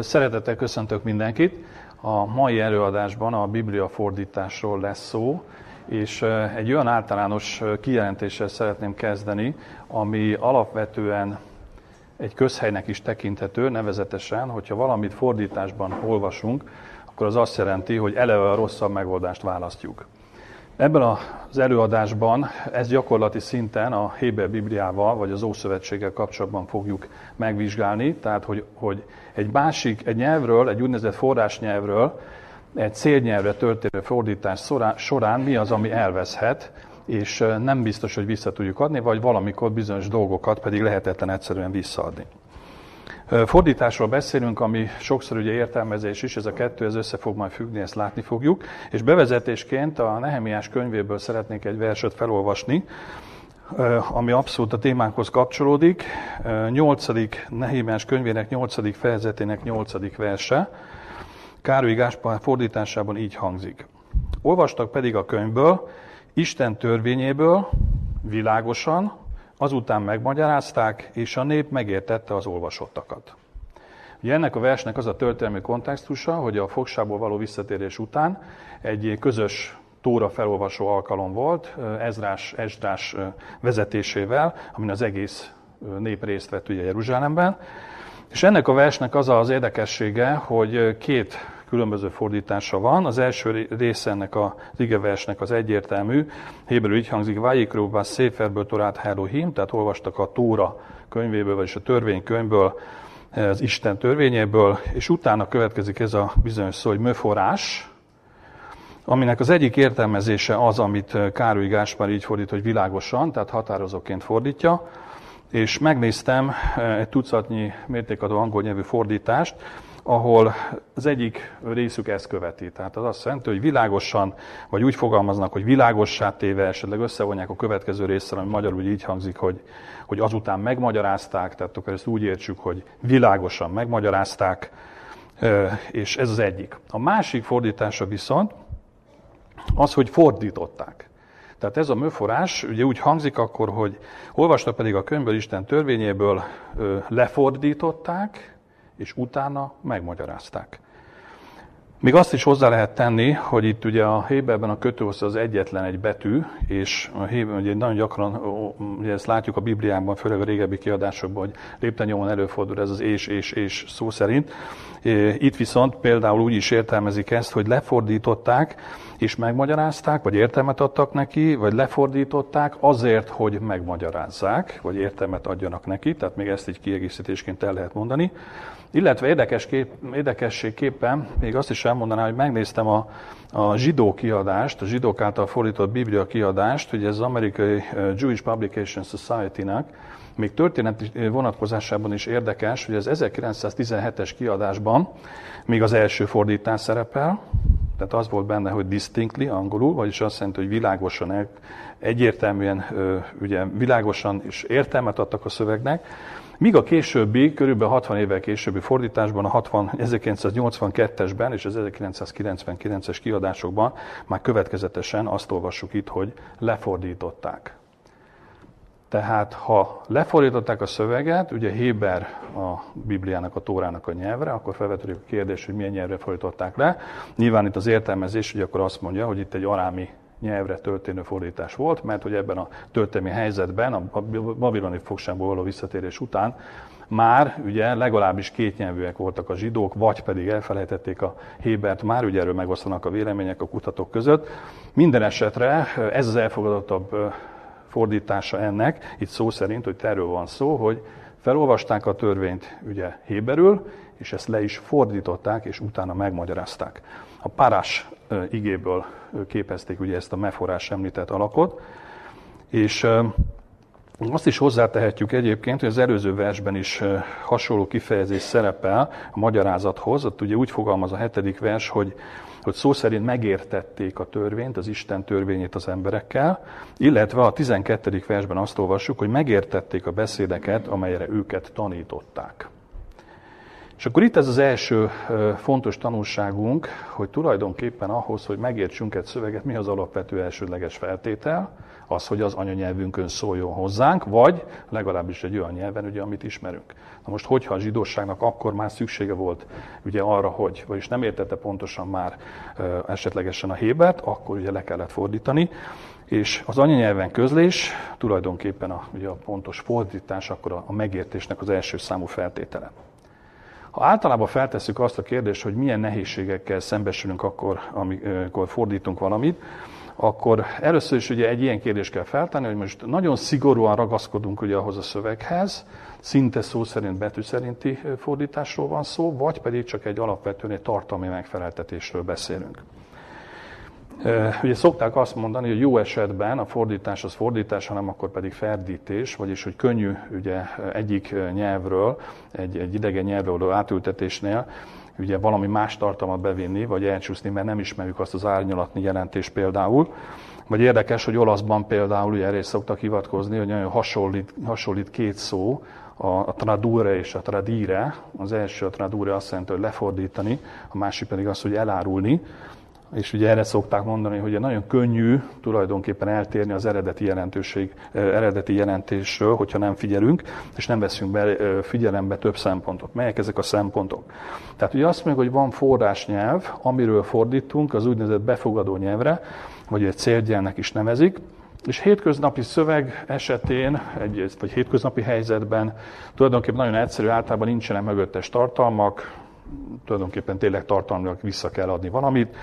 Szeretettel köszöntök mindenkit. A mai előadásban a Biblia fordításról lesz szó, és egy olyan általános kijelentéssel szeretném kezdeni, ami alapvetően egy közhelynek is tekinthető, nevezetesen, hogyha valamit fordításban olvasunk, akkor az azt jelenti, hogy eleve a rosszabb megoldást választjuk. Ebben az előadásban ezt gyakorlati szinten a Héber Bibliával vagy az Ószövetséggel kapcsolatban fogjuk megvizsgálni, tehát hogy, hogy egy másik, egy nyelvről, egy úgynevezett forrásnyelvről, egy célnyelvre történő fordítás során mi az, ami elveszhet, és nem biztos, hogy vissza tudjuk adni, vagy valamikor bizonyos dolgokat pedig lehetetlen egyszerűen visszaadni. Fordításról beszélünk, ami sokszor ugye értelmezés is, ez a kettő, ez össze fog majd függni, ezt látni fogjuk. És bevezetésként a Nehemiás könyvéből szeretnék egy verset felolvasni, ami abszolút a témánkhoz kapcsolódik. 8. Nehemiás könyvének 8. fejezetének 8. verse. Károly Gáspár fordításában így hangzik. Olvastak pedig a könyvből, Isten törvényéből világosan, Azután megmagyarázták, és a nép megértette az olvasottakat. Ugye ennek a versnek az a történelmi kontextusa, hogy a fogsából való visszatérés után egy közös Tóra felolvasó alkalom volt, Ezrás, Esdrás vezetésével, amin az egész nép részt vett ugye Jeruzsálemben. És ennek a versnek az az érdekessége, hogy két különböző fordítása van. Az első része ennek az igeversnek az egyértelmű. Héberül így hangzik, Vájikróba Széferből Torát Elohim, tehát olvastak a Tóra könyvéből, vagyis a törvénykönyvből, az Isten törvényéből, és utána következik ez a bizonyos szó, hogy möforás, aminek az egyik értelmezése az, amit Károly Gáspár így fordít, hogy világosan, tehát határozóként fordítja, és megnéztem egy tucatnyi mértékadó angol nyelvű fordítást, ahol az egyik részük ezt követi. Tehát az azt jelenti, hogy világosan, vagy úgy fogalmaznak, hogy világossá téve, esetleg összevonják a következő részsel, ami magyarul így hangzik, hogy, hogy azután megmagyarázták, tehát akkor ezt úgy értsük, hogy világosan megmagyarázták, és ez az egyik. A másik fordítása viszont az, hogy fordították. Tehát ez a műforrás ugye úgy hangzik akkor, hogy olvasta pedig a könyvből Isten törvényéből lefordították, és utána megmagyarázták. Még azt is hozzá lehet tenni, hogy itt ugye a Héberben a kötőhoz az egyetlen egy betű, és a Héber, ugye nagyon gyakran, ugye ezt látjuk a Bibliában, főleg a régebbi kiadásokban, hogy lépten előfordul ez az és, és, és szó szerint. Itt viszont például úgy is értelmezik ezt, hogy lefordították, és megmagyarázták, vagy értelmet adtak neki, vagy lefordították azért, hogy megmagyarázzák, vagy értelmet adjanak neki, tehát még ezt egy kiegészítésként el lehet mondani. Illetve érdekes kép, érdekességképpen még azt is elmondanám, hogy megnéztem a, a zsidó kiadást, a zsidók által fordított Biblia kiadást, hogy ez az amerikai Jewish Publication Society-nak, még történeti vonatkozásában is érdekes, hogy az 1917-es kiadásban még az első fordítás szerepel, tehát az volt benne, hogy distinctly angolul, vagyis azt jelenti, hogy világosan, egyértelműen, ugye világosan és értelmet adtak a szövegnek, Míg a későbbi, körülbelül 60 évvel későbbi fordításban, a 60, 1982-esben és az 1999-es kiadásokban már következetesen azt olvassuk itt, hogy lefordították. Tehát ha lefordították a szöveget, ugye Héber a Bibliának, a Tórának a nyelvre, akkor felvetődik a kérdés, hogy milyen nyelvre fordították le. Nyilván itt az értelmezés, hogy akkor azt mondja, hogy itt egy arámi nyelvre történő fordítás volt, mert hogy ebben a történelmi helyzetben, a babiloni fogságból való visszatérés után már ugye legalábbis két nyelvűek voltak a zsidók, vagy pedig elfelejtették a Hébert, már ugye erről megosztanak a vélemények a kutatók között. Minden esetre ez az elfogadottabb fordítása ennek, itt szó szerint, hogy erről van szó, hogy felolvasták a törvényt ugye héberül, és ezt le is fordították, és utána megmagyarázták. A párás igéből képezték ugye ezt a meforás említett alakot, és azt is hozzátehetjük egyébként, hogy az előző versben is hasonló kifejezés szerepel a magyarázathoz. Ott ugye úgy fogalmaz a hetedik vers, hogy, hogy szó szerint megértették a törvényt, az Isten törvényét az emberekkel, illetve a 12. versben azt olvassuk, hogy megértették a beszédeket, amelyre őket tanították. És akkor itt ez az első fontos tanulságunk, hogy tulajdonképpen ahhoz, hogy megértsünk egy szöveget, mi az alapvető elsődleges feltétel, az, hogy az anyanyelvünkön szóljon hozzánk, vagy legalábbis egy olyan nyelven, ugye, amit ismerünk. Na most, hogyha a zsidóságnak akkor már szüksége volt ugye arra, hogy, vagyis nem értette pontosan már esetlegesen a hébert, akkor ugye le kellett fordítani, és az anyanyelven közlés tulajdonképpen a, ugye a pontos fordítás akkor a, a megértésnek az első számú feltétele. Ha általában feltesszük azt a kérdést, hogy milyen nehézségekkel szembesülünk akkor, amikor fordítunk valamit, akkor először is ugye egy ilyen kérdést kell feltenni, hogy most nagyon szigorúan ragaszkodunk ugye ahhoz a szöveghez, szinte szó szerint betű szerinti fordításról van szó, vagy pedig csak egy alapvetően egy tartalmi megfeleltetésről beszélünk. Ugye szokták azt mondani, hogy jó esetben a fordítás az fordítás, hanem akkor pedig ferdítés, vagyis hogy könnyű ugye egyik nyelvről, egy, egy idegen nyelvről átültetésnél ugye valami más tartalmat bevinni, vagy elcsúszni, mert nem ismerjük azt az árnyalatni jelentést például. Vagy érdekes, hogy olaszban például ugye erre szoktak hivatkozni, hogy nagyon hasonlít, hasonlít két szó, a, a tradure és a tradire. Az első a tradure azt jelenti, hogy lefordítani, a másik pedig az, hogy elárulni. És ugye erre szokták mondani, hogy nagyon könnyű tulajdonképpen eltérni az eredeti jelentőség, eredeti jelentésről, hogyha nem figyelünk, és nem veszünk be figyelembe több szempontot. Melyek ezek a szempontok? Tehát ugye azt mondjuk, hogy van forrásnyelv, amiről fordítunk az úgynevezett befogadó nyelvre, vagy egy célgyelnek is nevezik, és hétköznapi szöveg esetén, egy, vagy hétköznapi helyzetben tulajdonképpen nagyon egyszerű, általában nincsenek mögöttes tartalmak, tulajdonképpen tényleg tartalmilag vissza kell adni valamit,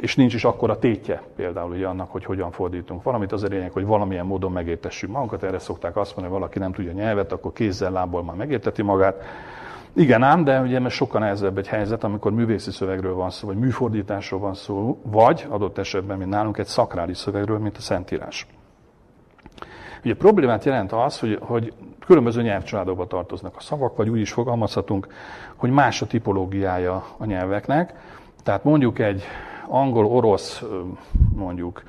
és nincs is akkora tétje például ugye annak, hogy hogyan fordítunk valamit. Az a lényeg, hogy valamilyen módon megértessük magunkat. Erre szokták azt mondani, hogy valaki nem tudja nyelvet, akkor kézzel, lábból már megérteti magát. Igen ám, de ugye mert sokkal nehezebb egy helyzet, amikor művészi szövegről van szó, vagy műfordításról van szó, vagy adott esetben, mint nálunk, egy szakrális szövegről, mint a Szentírás. Ugye problémát jelent az, hogy, hogy különböző nyelvcsaládokba tartoznak a szavak, vagy úgy is fogalmazhatunk, hogy más a tipológiája a nyelveknek. Tehát mondjuk egy angol, orosz, mondjuk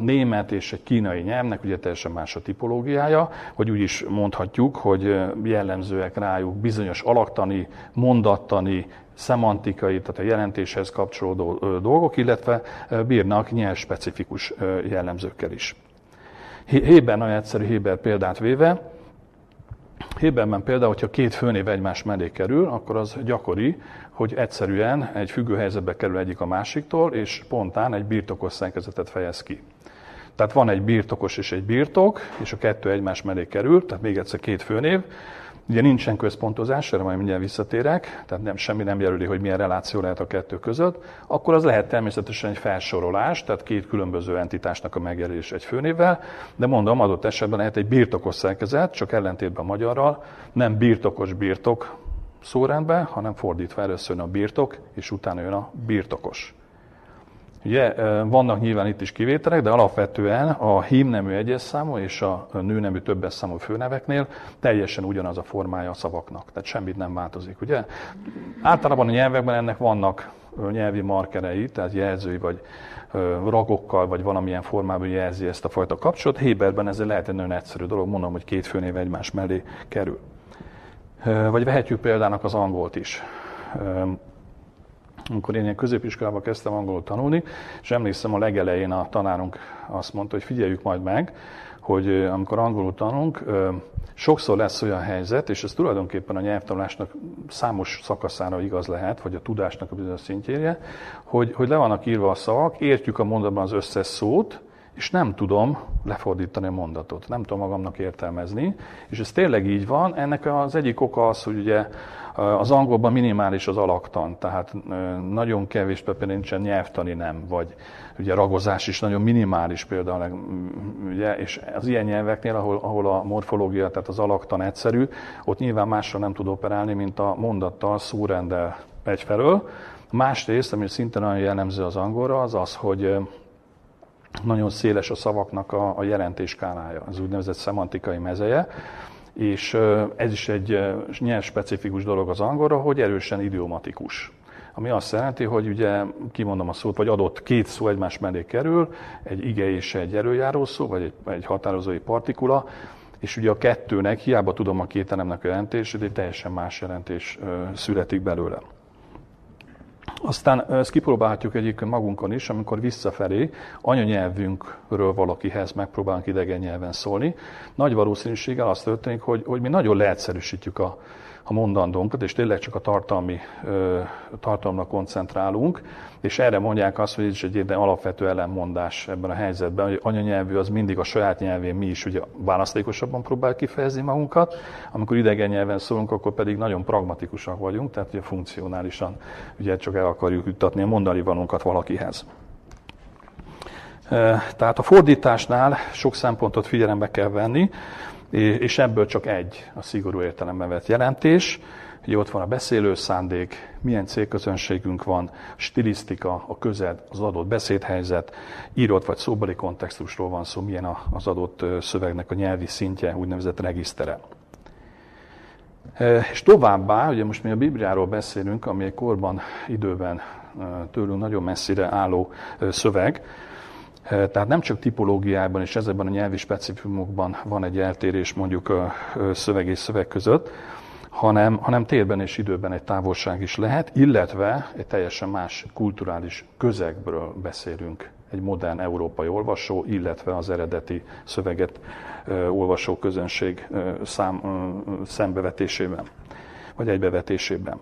német és egy kínai nyelvnek ugye teljesen más a tipológiája, hogy úgy is mondhatjuk, hogy jellemzőek rájuk bizonyos alakítani, mondattani, szemantikai, tehát a jelentéshez kapcsolódó dolgok, illetve bírnak nyelvspecifikus jellemzőkkel is. Héber nagyon egyszerű Héber példát véve, Héberben például, hogyha két főnév egymás mellé kerül, akkor az gyakori, hogy egyszerűen egy függő helyzetbe kerül egyik a másiktól, és spontán egy birtokos szerkezetet fejez ki. Tehát van egy birtokos és egy birtok, és a kettő egymás mellé kerül, tehát még egyszer két főnév. Ugye nincsen központozás, erre majd mindjárt visszatérek, tehát nem, semmi nem jelöli, hogy milyen reláció lehet a kettő között, akkor az lehet természetesen egy felsorolás, tehát két különböző entitásnak a megjelölés egy főnévvel, de mondom, adott esetben lehet egy birtokos szerkezet, csak ellentétben a magyarral, nem birtokos birtok szórendben, hanem fordítva először a birtok, és utána jön a birtokos. Ugye vannak nyilván itt is kivételek, de alapvetően a hímnemű egyes számú és a nőnemű többes számú főneveknél teljesen ugyanaz a formája a szavaknak. Tehát semmit nem változik. Ugye? Általában a nyelvekben ennek vannak nyelvi markerei, tehát jelzői vagy ragokkal, vagy valamilyen formában jelzi ezt a fajta kapcsolatot. Héberben ez lehet egy nagyon egyszerű dolog, mondom, hogy két főnév egymás mellé kerül. Vagy vehetjük példának az angolt is. Amikor én ilyen középiskolában kezdtem angolul tanulni, és emlékszem a legelején a tanárunk azt mondta, hogy figyeljük majd meg, hogy amikor angolul tanulunk, sokszor lesz olyan helyzet, és ez tulajdonképpen a nyelvtanulásnak számos szakaszára igaz lehet, vagy a tudásnak a bizonyos szintjére, hogy, hogy le vannak írva a szavak, értjük a mondatban az összes szót, és nem tudom lefordítani a mondatot, nem tudom magamnak értelmezni, és ez tényleg így van. Ennek az egyik oka az, hogy ugye az angolban minimális az alaktan, tehát nagyon kevés például nincsen nyelvtani nem, vagy ugye ragozás is nagyon minimális például, ugye, és az ilyen nyelveknél, ahol, ahol a morfológia, tehát az alaktan egyszerű, ott nyilván másra nem tud operálni, mint a mondattal, szórendel egyfelől. Másrészt, ami szintén nagyon jellemző az angolra, az az, hogy nagyon széles a szavaknak a, a jelentéskálája, az úgynevezett szemantikai mezeje, és ez is egy nyelv specifikus dolog az angolra, hogy erősen idiomatikus. Ami azt jelenti, hogy ugye kimondom a szót, vagy adott két szó egymás mellé kerül, egy ige és egy erőjáró szó, vagy egy, egy határozói partikula, és ugye a kettőnek, hiába tudom a két elemnek a jelentését, egy teljesen más jelentés születik belőle. Aztán ezt kipróbálhatjuk egyébként magunkon is, amikor visszafelé anyanyelvünkről valakihez megpróbálunk idegen nyelven szólni. Nagy valószínűséggel az történik, hogy, hogy mi nagyon leegyszerűsítjük a, a mondandónkat, és tényleg csak a tartalmi tartalomra koncentrálunk, és erre mondják azt, hogy ez is egy ilyen alapvető ellenmondás ebben a helyzetben, hogy anyanyelvű az mindig a saját nyelvén mi is ugye választékosabban próbál kifejezni magunkat, amikor idegen nyelven szólunk, akkor pedig nagyon pragmatikusak vagyunk, tehát ugye funkcionálisan ugye csak el akarjuk juttatni a mondani valónkat valakihez. Tehát a fordításnál sok szempontot figyelembe kell venni és ebből csak egy a szigorú értelemben vett jelentés. hogy ott van a beszélő szándék, milyen célközönségünk van, stilisztika, a közed, az adott beszédhelyzet, írott vagy szóbeli kontextusról van szó, milyen az adott szövegnek a nyelvi szintje, úgynevezett regisztere. És továbbá, ugye most mi a Bibliáról beszélünk, ami egy korban, időben tőlünk nagyon messzire álló szöveg, tehát nem csak tipológiában és ezekben a nyelvi specifikumokban van egy eltérés mondjuk a szöveg és szöveg között, hanem, hanem térben és időben egy távolság is lehet, illetve egy teljesen más kulturális közegből beszélünk egy modern európai olvasó, illetve az eredeti szöveget olvasó közönség szám, szembevetésében, vagy egybevetésében.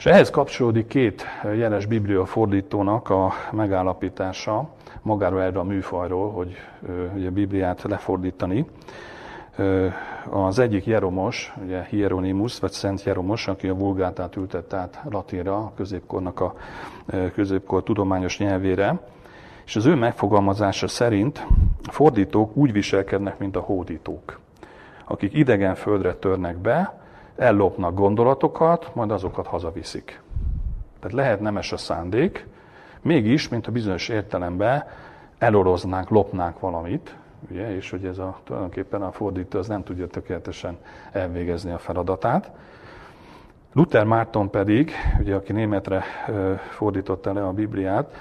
És ehhez kapcsolódik két jeles biblia fordítónak a megállapítása, magáról erre a műfajról, hogy, hogy a Bibliát lefordítani. Az egyik Jeromos, ugye Hieronymus, vagy Szent Jeromos, aki a vulgátát ültette át latinra, a középkornak a középkor tudományos nyelvére, és az ő megfogalmazása szerint fordítók úgy viselkednek, mint a hódítók, akik idegen földre törnek be, ellopnak gondolatokat, majd azokat hazaviszik. Tehát lehet nemes a szándék, Mégis, mint a bizonyos értelemben eloroznánk, lopnánk valamit, ugye, és hogy ez a, tulajdonképpen a fordító az nem tudja tökéletesen elvégezni a feladatát. Luther Márton pedig, ugye, aki németre fordította le a Bibliát,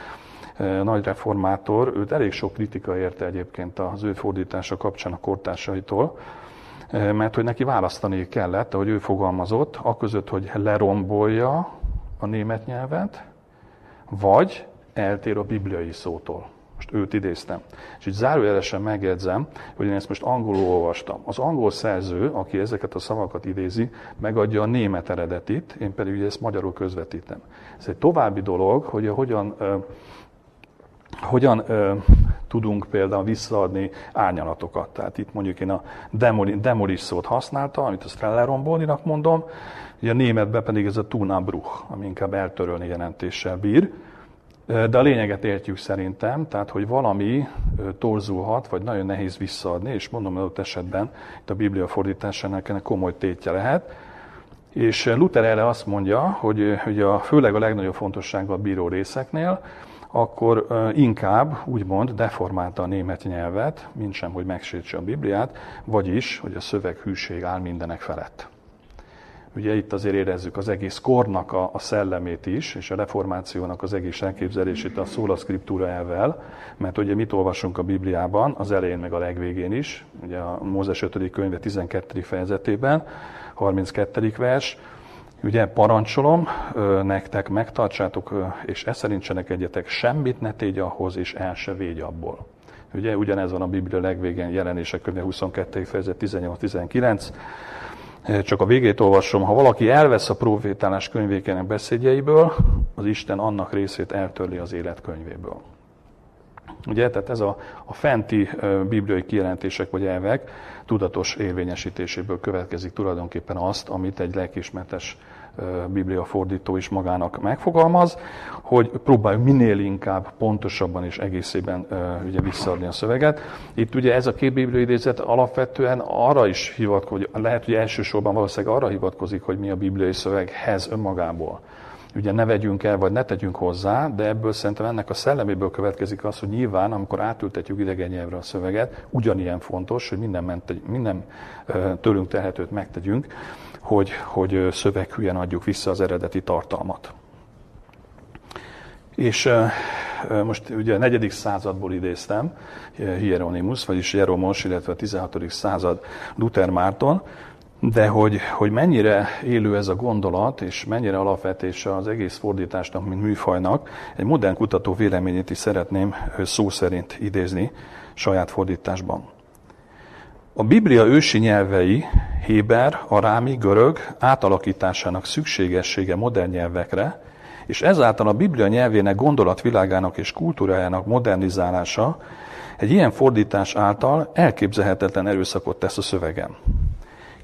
nagy reformátor, őt elég sok kritika érte egyébként az ő fordítása kapcsán a kortársaitól, mert hogy neki választani kellett, ahogy ő fogalmazott, aközött, hogy lerombolja a német nyelvet, vagy eltér a bibliai szótól. Most őt idéztem. És így zárójelesen megjegyzem, hogy én ezt most angolul olvastam. Az angol szerző, aki ezeket a szavakat idézi, megadja a német eredetit, én pedig ugye ezt magyarul közvetítem. Ez egy további dolog, hogy hogyan, hogyan uh, tudunk például visszaadni árnyalatokat. Tehát itt mondjuk én a demolis szót használtam, amit azt lerombolninak mondom, ugye a németben pedig ez a tunabruch, ami inkább eltörölni jelentéssel bír, de a lényeget értjük szerintem, tehát hogy valami torzulhat, vagy nagyon nehéz visszaadni, és mondom, hogy esetben itt a Biblia fordításának ennek komoly tétje lehet. És Luther erre azt mondja, hogy, hogy a, főleg a legnagyobb fontosságban a bíró részeknél, akkor inkább úgymond deformálta a német nyelvet, mint sem, hogy megsértse a Bibliát, vagyis, hogy a szöveg hűség áll mindenek felett. Ugye itt azért érezzük az egész kornak a, a szellemét is, és a reformációnak az egész elképzelését a szóla szkriptúra elvel, mert ugye mit olvasunk a Bibliában, az elején meg a legvégén is, ugye a Mózes 5. könyve 12. fejezetében, 32. vers, Ugye parancsolom, nektek megtartsátok, és e szerint egyetek, semmit ne tégy ahhoz, és el se végy abból. Ugye ugyanez van a Biblia legvégén jelenések könyve 22. fejezet 18-19. Csak a végét olvasom, ha valaki elvesz a profétálás könyvékének beszédjeiből, az Isten annak részét eltörli az élet könyvéből. Ugye, tehát ez a, a fenti bibliai kijelentések vagy elvek tudatos érvényesítéséből következik tulajdonképpen azt, amit egy lelkismertes Biblia fordító is magának megfogalmaz, hogy próbáljuk minél inkább pontosabban és egészében ugye visszaadni a szöveget. Itt ugye ez a két Biblia idézet alapvetően arra is hivatkozik, lehet, hogy elsősorban valószínűleg arra hivatkozik, hogy mi a bibliai szöveghez önmagából ugye ne vegyünk el, vagy ne tegyünk hozzá, de ebből szerintem ennek a szelleméből következik az, hogy nyilván, amikor átültetjük idegen nyelvre a szöveget, ugyanilyen fontos, hogy minden, ment, minden tőlünk tehetőt megtegyünk, hogy, hogy szöveghülyen adjuk vissza az eredeti tartalmat. És most ugye a negyedik századból idéztem, Hieronymus, vagyis Jeromos, illetve a 16. század Luther Márton, de hogy, hogy mennyire élő ez a gondolat, és mennyire alapvetése az egész fordításnak, mint műfajnak, egy modern kutató véleményét is szeretném szó szerint idézni saját fordításban. A Biblia ősi nyelvei, héber, arámi, görög átalakításának szükségessége modern nyelvekre, és ezáltal a Biblia nyelvének gondolatvilágának és kultúrájának modernizálása egy ilyen fordítás által elképzelhetetlen erőszakot tesz a szövegen.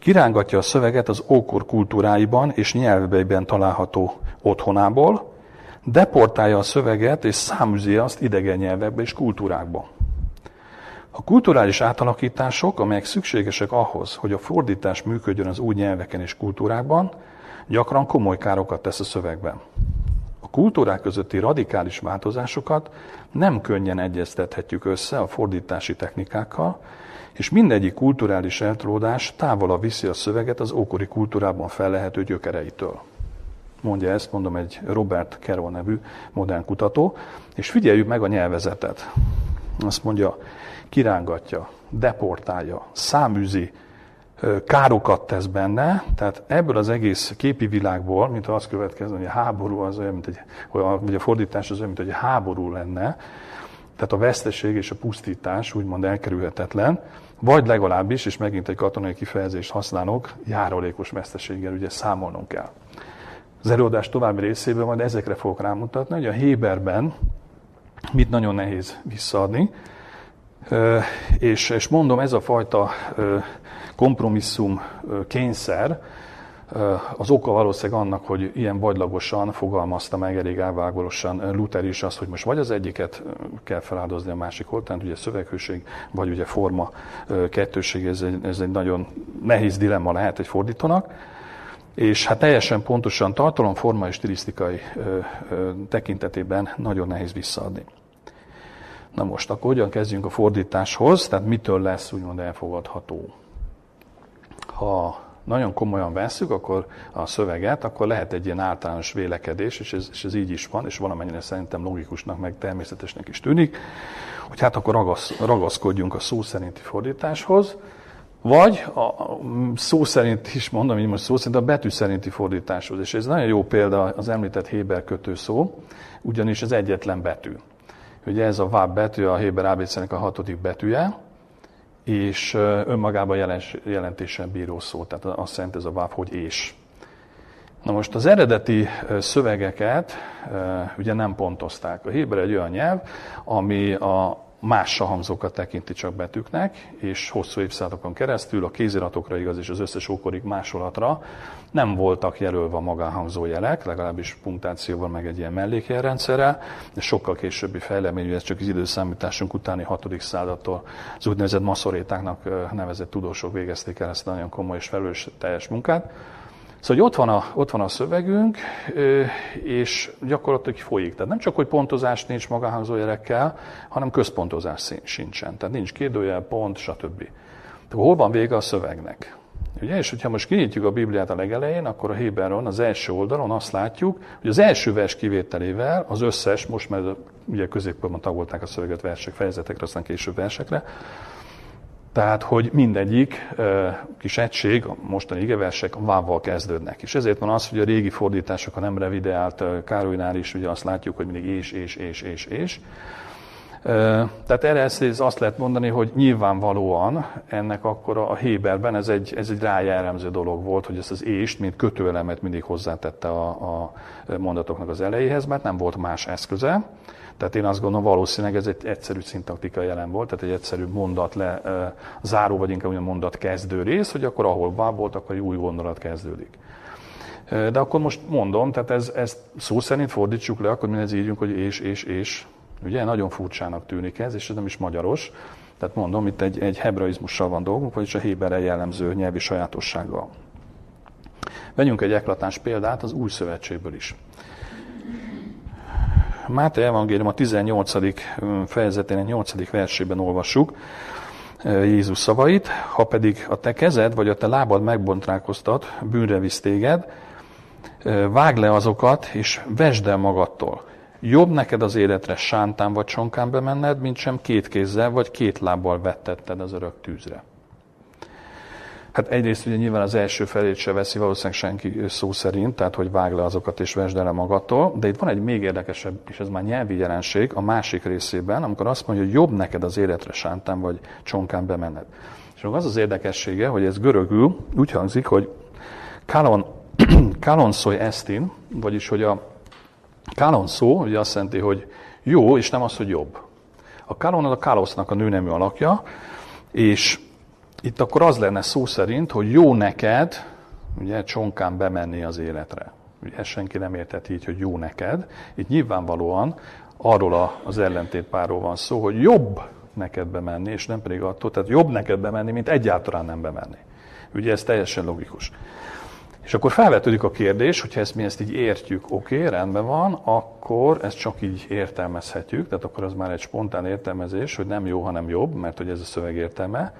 Kirángatja a szöveget az ókor kultúráiban és nyelveiben található otthonából, deportálja a szöveget és száműzi azt idegen nyelvekbe és kultúrákba. A kulturális átalakítások, amelyek szükségesek ahhoz, hogy a fordítás működjön az új nyelveken és kultúrákban, gyakran komoly károkat tesz a szövegben. A kultúrák közötti radikális változásokat nem könnyen egyeztethetjük össze a fordítási technikákkal, és mindegyik kulturális eltolódás távolabb viszi a szöveget az ókori kultúrában fellehető gyökereitől. Mondja ezt, mondom, egy Robert Carroll nevű modern kutató, és figyeljük meg a nyelvezetet. Azt mondja, kirángatja, deportálja, száműzi, károkat tesz benne, tehát ebből az egész képi világból, mint azt következne, hogy a háború az olyan, mint egy, vagy a fordítás az olyan, mint hogy háború lenne, tehát a veszteség és a pusztítás úgymond elkerülhetetlen, vagy legalábbis, és megint egy katonai kifejezést használok, járólékos veszteséggel ugye számolnunk kell. Az előadás további részében majd ezekre fogok rámutatni, hogy a Héberben mit nagyon nehéz visszaadni, és, és mondom, ez a fajta kompromisszum kényszer, az oka valószínűleg annak, hogy ilyen vagylagosan fogalmazta meg elég elvágolosan Luther is azt, hogy most vagy az egyiket kell feláldozni a másik oltán, ugye szöveghőség, vagy ugye forma kettőség, ez egy, ez egy nagyon nehéz dilemma lehet egy fordítónak. És hát teljesen pontosan tartalom, forma és stilisztikai tekintetében nagyon nehéz visszaadni. Na most akkor hogyan kezdjünk a fordításhoz, tehát mitől lesz úgymond elfogadható? Ha nagyon komolyan vesszük akkor a szöveget, akkor lehet egy ilyen általános vélekedés, és ez, és ez így is van, és valamennyire szerintem logikusnak, meg természetesnek is tűnik, hogy hát akkor ragasz, ragaszkodjunk a szó szerinti fordításhoz, vagy a szó szerint is mondom, hogy most szó szerint a betű szerinti fordításhoz. És ez nagyon jó példa az említett Héber kötőszó, ugyanis ez egyetlen betű. Ugye ez a váb betű a Héber ABC-nek a hatodik betűje, és önmagában jelens, jelentésen bíró szó, tehát azt jelenti ez a váv, hogy és. Na most az eredeti szövegeket ugye nem pontozták. A héber egy olyan nyelv, ami a más sahamzókat tekinti csak betűknek, és hosszú évszázadokon keresztül a kéziratokra igaz, és az összes ókorig másolatra nem voltak jelölve a magánhangzó jelek, legalábbis punktációval, meg egy ilyen mellékjelrendszerrel, és sokkal későbbi fejlemény, ez csak az időszámításunk utáni 6. századtól az úgynevezett maszorétáknak nevezett tudósok végezték el ezt a nagyon komoly és felelős teljes munkát. Szóval ott van, a, ott van a szövegünk, és gyakorlatilag folyik. Tehát nem csak, hogy pontozás nincs magánhangzójelekkel, hanem központozás sincsen. Tehát nincs kérdőjel, pont, stb. Tehát hol van vége a szövegnek? Ugye, és hogyha most kinyitjuk a Bibliát a legelején, akkor a Héberon, az első oldalon azt látjuk, hogy az első vers kivételével az összes, most már ugye középkorban tagolták a szöveget versek, fejezetekre, aztán később versekre, tehát, hogy mindegyik kis egység, a mostani igeversek vávval kezdődnek. És ezért van az, hogy a régi fordítások, a nem revideált Károlynál is ugye azt látjuk, hogy mindig és, és, és, és, és. Tehát erre ezt azt lehet mondani, hogy nyilvánvalóan ennek akkor a Héberben ez egy, ez egy rájellemző dolog volt, hogy ezt az ést, mint kötőelemet mindig hozzátette a, a mondatoknak az elejéhez, mert nem volt más eszköze. Tehát én azt gondolom, valószínűleg ez egy egyszerű szintaktika jelen volt, tehát egy egyszerű mondat le, záró, vagy inkább mondat kezdő rész, hogy akkor ahol váb volt, akkor egy új gondolat kezdődik. De akkor most mondom, tehát ez, ezt szó szerint fordítsuk le, akkor mi ez írjunk, hogy és, és, és. Ugye nagyon furcsának tűnik ez, és ez nem is magyaros. Tehát mondom, itt egy, egy hebraizmussal van dolgunk, vagyis a héberre jellemző nyelvi sajátossággal. Vegyünk egy eklatáns példát az új szövetségből is. Máté Evangélium a 18. fejezetének 8. versében olvassuk Jézus szavait, ha pedig a te kezed vagy a te lábad megbontrálkoztat, bűnre visz téged, vág le azokat, és vesd el magadtól. Jobb neked az életre sántán vagy csonkán bemenned, mint sem két kézzel vagy két lábbal vettetted az örök tűzre. Hát egyrészt ugye nyilván az első felét se veszi valószínűleg senki szó szerint, tehát hogy vág le azokat és vesd el magadtól, de itt van egy még érdekesebb, és ez már nyelvi jelenség a másik részében, amikor azt mondja, hogy jobb neked az életre sántán vagy csonkán bemenned. És az az érdekessége, hogy ez görögül úgy hangzik, hogy kalon, kalon szoy estin, vagyis hogy a kalon szó, ugye azt jelenti, hogy jó, és nem az, hogy jobb. A kalon az a kalosznak a nőnemű alakja, és itt akkor az lenne szó szerint, hogy jó neked, ugye csonkán bemenni az életre. Ugye ezt senki nem értett így, hogy jó neked. Itt nyilvánvalóan arról az ellentétpárról van szó, hogy jobb neked bemenni, és nem pedig attól, tehát jobb neked bemenni, mint egyáltalán nem bemenni. Ugye ez teljesen logikus. És akkor felvetődik a kérdés, hogyha ezt mi ezt így értjük, oké, okay, rendben van, akkor ezt csak így értelmezhetjük, tehát akkor az már egy spontán értelmezés, hogy nem jó, hanem jobb, mert hogy ez a szöveg értelme.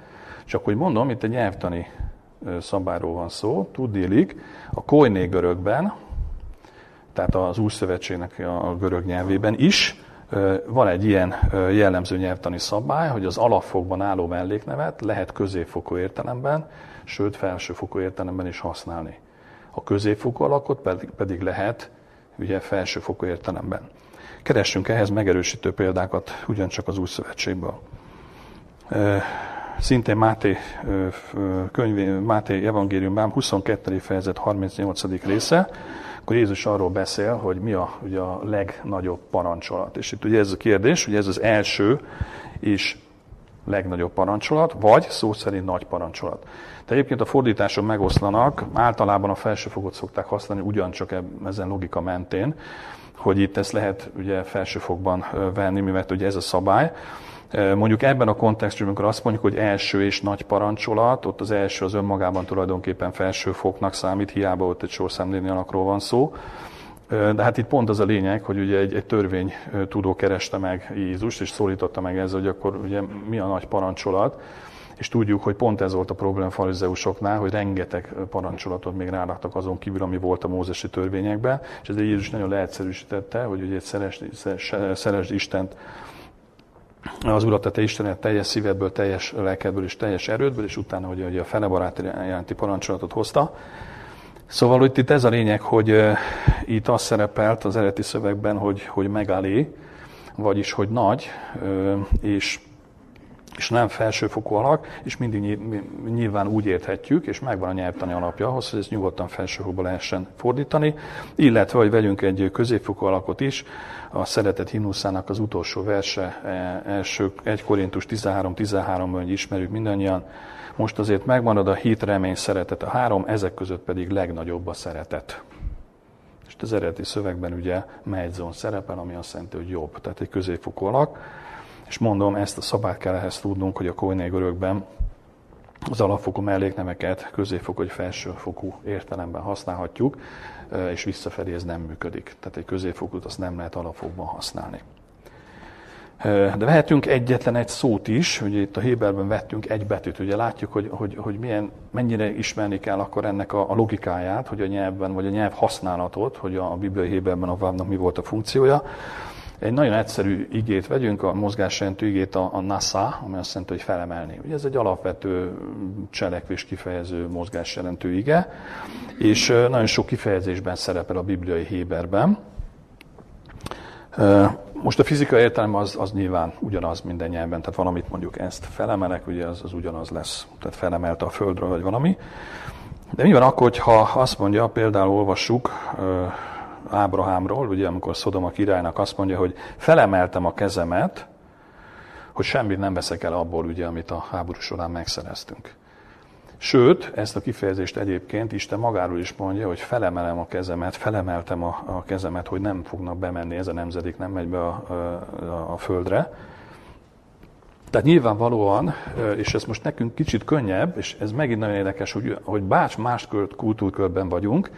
Csak hogy mondom, itt egy nyelvtani szabályról van szó, tudnélik, a koiné görögben, tehát az Új Szövetségnek a görög nyelvében is van egy ilyen jellemző nyelvtani szabály, hogy az alapfokban álló melléknevet lehet középfokú értelemben, sőt felsőfokú értelemben is használni. A középfokú alakot pedig, pedig lehet ugye felsőfokú értelemben. Keressünk ehhez megerősítő példákat ugyancsak az Új Szövetségből szintén Máté könyvé, Máté evangéliumban 22. fejezet 38. része, akkor Jézus arról beszél, hogy mi a, ugye a legnagyobb parancsolat. És itt ugye ez a kérdés, hogy ez az első és legnagyobb parancsolat, vagy szó szerint nagy parancsolat. De egyébként a fordításon megoszlanak, általában a felsőfogot szokták használni ugyancsak ezen logika mentén, hogy itt ezt lehet ugye felsőfokban venni, mivel ugye ez a szabály. Mondjuk ebben a kontextusban, amikor azt mondjuk, hogy első és nagy parancsolat, ott az első az önmagában tulajdonképpen felsőfoknak számít, hiába ott egy sorszámléni alakról van szó. De hát itt pont az a lényeg, hogy ugye egy, egy törvény tudó kereste meg Jézust, és szólította meg ezzel, hogy akkor ugye mi a nagy parancsolat. És tudjuk, hogy pont ez volt a probléma farizeusoknál, hogy rengeteg parancsolatot még ráraktak azon kívül, ami volt a mózesi törvényekben, és ez Jézus nagyon leegyszerűsítette, hogy ugye szeresd, szeresd Istent az Urat, a te Istenet teljes szívedből, teljes lelkedből és teljes erődből, és utána hogy, hogy a fele barát jelenti parancsolatot hozta. Szóval hogy itt ez a lényeg, hogy itt az szerepelt az eredeti szövegben, hogy, hogy megállé, vagyis hogy nagy, és és nem felsőfokú alak, és mindig nyilván úgy érthetjük, és megvan a nyelvtani alapja ahhoz, hogy ezt nyugodtan felsőfokba lehessen fordítani, illetve, hogy vegyünk egy középfokú alakot is, a szeretet himnuszának az utolsó verse, e, első 1 Korintus 13-13-ban, hogy ismerjük mindannyian, most azért megmarad a hit, remény, szeretet a három, ezek között pedig legnagyobb a szeretet. És az eredeti szövegben ugye megyzon szerepel, ami azt jelenti, hogy jobb, tehát egy középfokú alak. És mondom, ezt a szabályt kell ehhez tudnunk, hogy a koiné görögben az alapfokú melléknemeket középfokú vagy felsőfokú értelemben használhatjuk, és visszafelé ez nem működik. Tehát egy középfokút azt nem lehet alapfokban használni. De vehetünk egyetlen egy szót is, ugye itt a Héberben vettünk egy betűt, ugye látjuk, hogy, hogy, hogy milyen, mennyire ismerni kell akkor ennek a, a logikáját, hogy a nyelvben, vagy a nyelv használatot, hogy a, a bibliai Héberben a vávnak mi volt a funkciója. Egy nagyon egyszerű igét vegyünk, a mozgásjelentő igét, a, a NASA, ami azt jelenti, hogy felemelni. Ugye ez egy alapvető cselekvés kifejező mozgásjelentő ige, és nagyon sok kifejezésben szerepel a bibliai Héberben. Most a fizikai értelem az, az nyilván ugyanaz minden nyelven, tehát valamit mondjuk ezt felemelek, ugye az, az ugyanaz lesz, tehát felemelte a földről, vagy valami. De mi van akkor, ha azt mondja, például olvassuk Ábrahámról, ugye amikor Szodoma királynak azt mondja, hogy felemeltem a kezemet, hogy semmit nem veszek el abból, ugye, amit a háború során megszereztünk. Sőt, ezt a kifejezést egyébként Isten magáról is mondja, hogy felemelem a kezemet, felemeltem a, a kezemet, hogy nem fognak bemenni, ez a nemzedék nem megy be a, a, a földre. Tehát nyilvánvalóan, és ez most nekünk kicsit könnyebb, és ez megint nagyon érdekes, hogy, hogy bár más kultúrkörben vagyunk,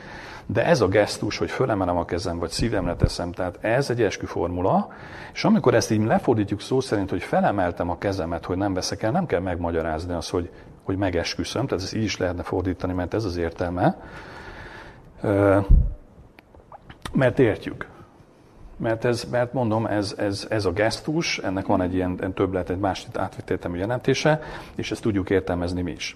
de ez a gesztus, hogy fölemelem a kezem, vagy szívemre teszem, tehát ez egy formula, és amikor ezt így lefordítjuk szó szerint, hogy felemeltem a kezemet, hogy nem veszek el, nem kell megmagyarázni azt, hogy, hogy megesküszöm, tehát ez így is lehetne fordítani, mert ez az értelme. Mert értjük. Mert, ez, mert mondom, ez, ez, ez a gesztus, ennek van egy ilyen többlet, egy másik átvitéltemű jelentése, és ezt tudjuk értelmezni mi is.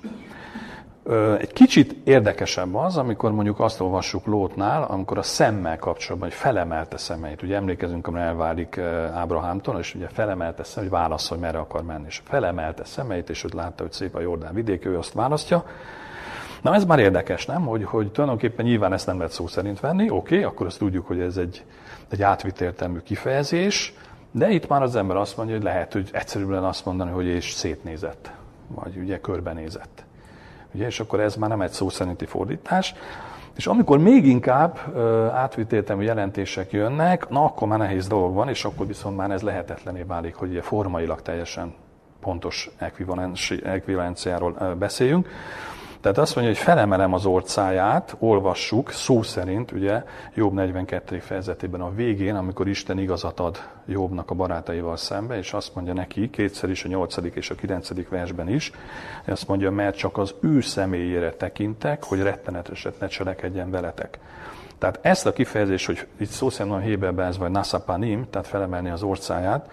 Egy kicsit érdekesebb az, amikor mondjuk azt olvassuk Lótnál, amikor a szemmel kapcsolatban, hogy felemelte szemeit. Ugye emlékezünk, amire elválik Ábrahámtól, és ugye felemelte szemeit, hogy válaszol, hogy merre akar menni. És felemelte szemeit, és ott látta, hogy szép a Jordán vidék, ő azt választja. Na ez már érdekes, nem? Hogy, hogy tulajdonképpen nyilván ezt nem lehet szó szerint venni, oké, okay, akkor azt tudjuk, hogy ez egy, egy átvitértelmű kifejezés, de itt már az ember azt mondja, hogy lehet, hogy egyszerűen azt mondani, hogy és szétnézett, vagy ugye körbenézett. Ugye, és akkor ez már nem egy szó szerinti fordítás. És amikor még inkább átvitéltemű jelentések jönnek, na akkor már nehéz dolog van, és akkor viszont már ez lehetetlené válik, hogy ugye formailag teljesen pontos ekvivalenciáról beszéljünk. Tehát azt mondja, hogy felemelem az orcáját, olvassuk, szó szerint, ugye, Jobb 42. fejezetében a végén, amikor Isten igazat ad Jobbnak a barátaival szembe, és azt mondja neki, kétszer is a 8. és a 9. versben is, azt mondja, mert csak az ő személyére tekintek, hogy retteneteset ne cselekedjen veletek. Tehát ezt a kifejezést, hogy itt szó szerint van Héberben ez, vagy nasapanim, tehát felemelni az orcáját,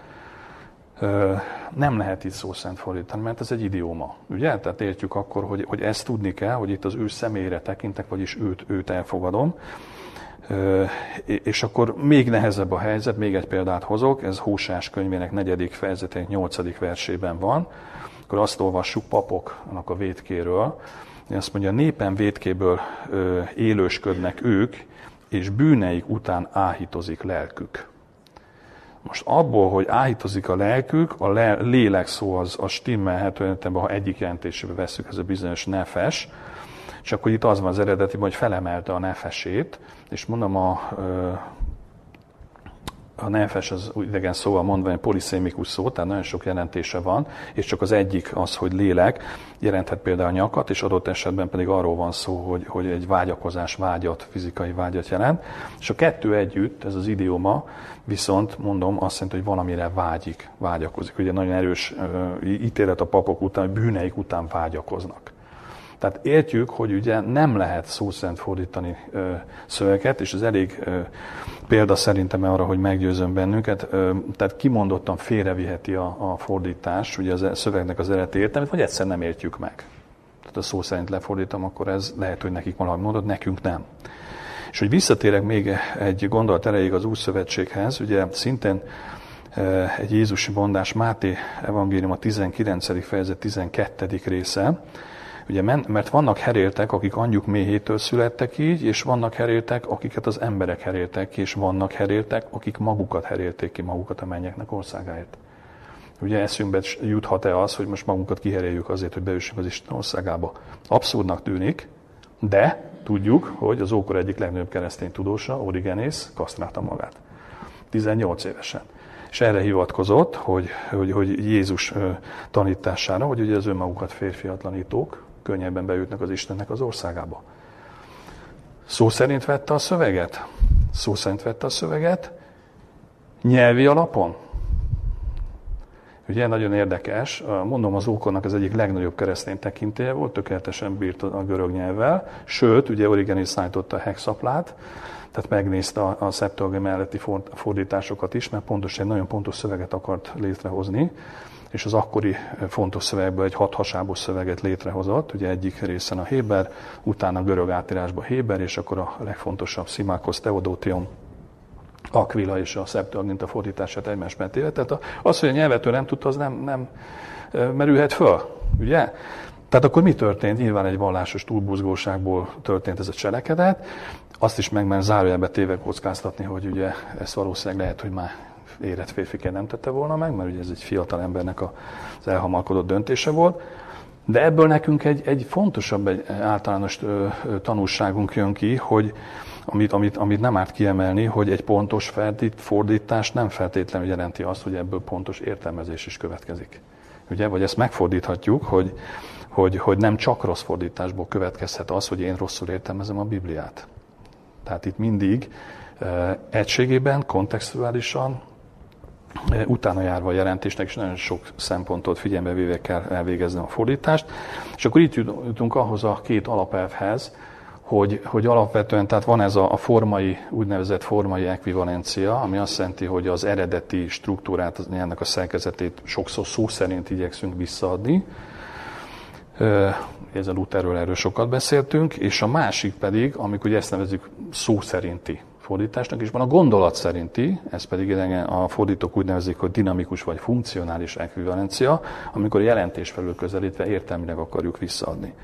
nem lehet itt szó szent fordítani, mert ez egy idióma. Ugye? Tehát értjük akkor, hogy, hogy ezt tudni kell, hogy itt az ő személyre tekintek, vagyis őt, őt elfogadom. És akkor még nehezebb a helyzet, még egy példát hozok, ez Hósás könyvének negyedik fejezetének nyolcadik versében van, akkor azt olvassuk papoknak a vétkéről, azt mondja, népen vétkéből élősködnek ők, és bűneik után áhítozik lelkük. Most abból, hogy áhítozik a lelkük, a lélek szó az, az stimmelhető, ha egyik jelentésében veszük, ez a bizonyos nefes, és akkor itt az van az eredeti, hogy felemelte a nefesét, és mondom, a, a nefes az idegen szóval mondva egy poliszémikus szó, tehát nagyon sok jelentése van, és csak az egyik az, hogy lélek, jelenthet például nyakat, és adott esetben pedig arról van szó, hogy, hogy egy vágyakozás, vágyat, fizikai vágyat jelent. És a kettő együtt, ez az idioma, viszont mondom, azt jelenti, hogy valamire vágyik, vágyakozik. Ugye nagyon erős ítélet a papok után, hogy bűneik után vágyakoznak. Tehát értjük, hogy ugye nem lehet szó szerint fordítani ö, szöveget, és ez elég ö, példa szerintem arra, hogy meggyőzöm bennünket. Ö, tehát kimondottan félreviheti a, a fordítás, ugye az e, szövegnek az eredeti értelmét, vagy egyszer nem értjük meg. Tehát a szó szerint lefordítom, akkor ez lehet, hogy nekik valami mondod, nekünk nem. És hogy visszatérek még egy gondolat erejéig az Szövetséghez, ugye szintén egy Jézusi mondás Máté evangélium a 19. fejezet 12. része, Ugye, mert vannak heréltek, akik anyjuk méhétől születtek így, és vannak heréltek, akiket az emberek heréltek és vannak heréltek, akik magukat herélték ki magukat a mennyeknek országáért. Ugye eszünkbe juthat-e az, hogy most magunkat kiheréljük azért, hogy beüssünk az Isten országába? Abszurdnak tűnik, de tudjuk, hogy az ókor egyik legnagyobb keresztény tudósa, Origenész, kasztrálta magát. 18 évesen. És erre hivatkozott, hogy, hogy, hogy Jézus tanítására, hogy ugye az önmagukat férfiatlanítók könnyebben bejutnak az Istennek az országába. Szó szerint vette a szöveget? Szó szerint vette a szöveget? Nyelvi alapon? Ugye nagyon érdekes, mondom az ókornak az egyik legnagyobb keresztény tekintélye volt, tökéletesen bírt a görög nyelvvel, sőt, ugye Origenis szállította a hexaplát, tehát megnézte a, a Septuagint melletti fordításokat is, mert pontos egy nagyon pontos szöveget akart létrehozni, és az akkori fontos szövegből egy hat hasábos szöveget létrehozott, ugye egyik részen a Héber, utána görög átírásban Héber, és akkor a legfontosabb Szimákos Teodótion Aquila és a Septuaginta fordítását egymás mentére. Tehát az, hogy a nyelvetől nem tudta, az nem, nem merülhet föl, ugye? Tehát akkor mi történt? Nyilván egy vallásos túlbuzgóságból történt ez a cselekedet. Azt is meg mert zárójelbe téve kockáztatni, hogy ugye ezt valószínűleg lehet, hogy már érett férfiként nem tette volna meg, mert ugye ez egy fiatal embernek az elhamalkodott döntése volt. De ebből nekünk egy, egy fontosabb, egy általános tanulságunk jön ki, hogy amit, amit, amit nem árt kiemelni, hogy egy pontos fordítás nem feltétlenül jelenti azt, hogy ebből pontos értelmezés is következik. Ugye? Vagy ezt megfordíthatjuk, hogy, hogy, hogy nem csak rossz fordításból következhet az, hogy én rosszul értelmezem a Bibliát. Tehát itt mindig egységében, kontextuálisan utána járva a jelentésnek, és nagyon sok szempontot figyelembe véve kell elvégezni a fordítást. És akkor itt jutunk ahhoz a két alapelvhez, hogy, hogy alapvetően tehát van ez a, a formai, úgynevezett formai ekvivalencia, ami azt jelenti, hogy az eredeti struktúrát, ennek a szerkezetét sokszor szó szerint igyekszünk visszaadni. Ezzel Lutherről erről sokat beszéltünk, és a másik pedig, amikor ezt nevezzük szó szerinti fordításnak, és van a gondolat szerinti, ez pedig a fordítók úgy nevezik, hogy dinamikus vagy funkcionális ekvivalencia, amikor jelentés felül közelítve értelmileg akarjuk visszaadni.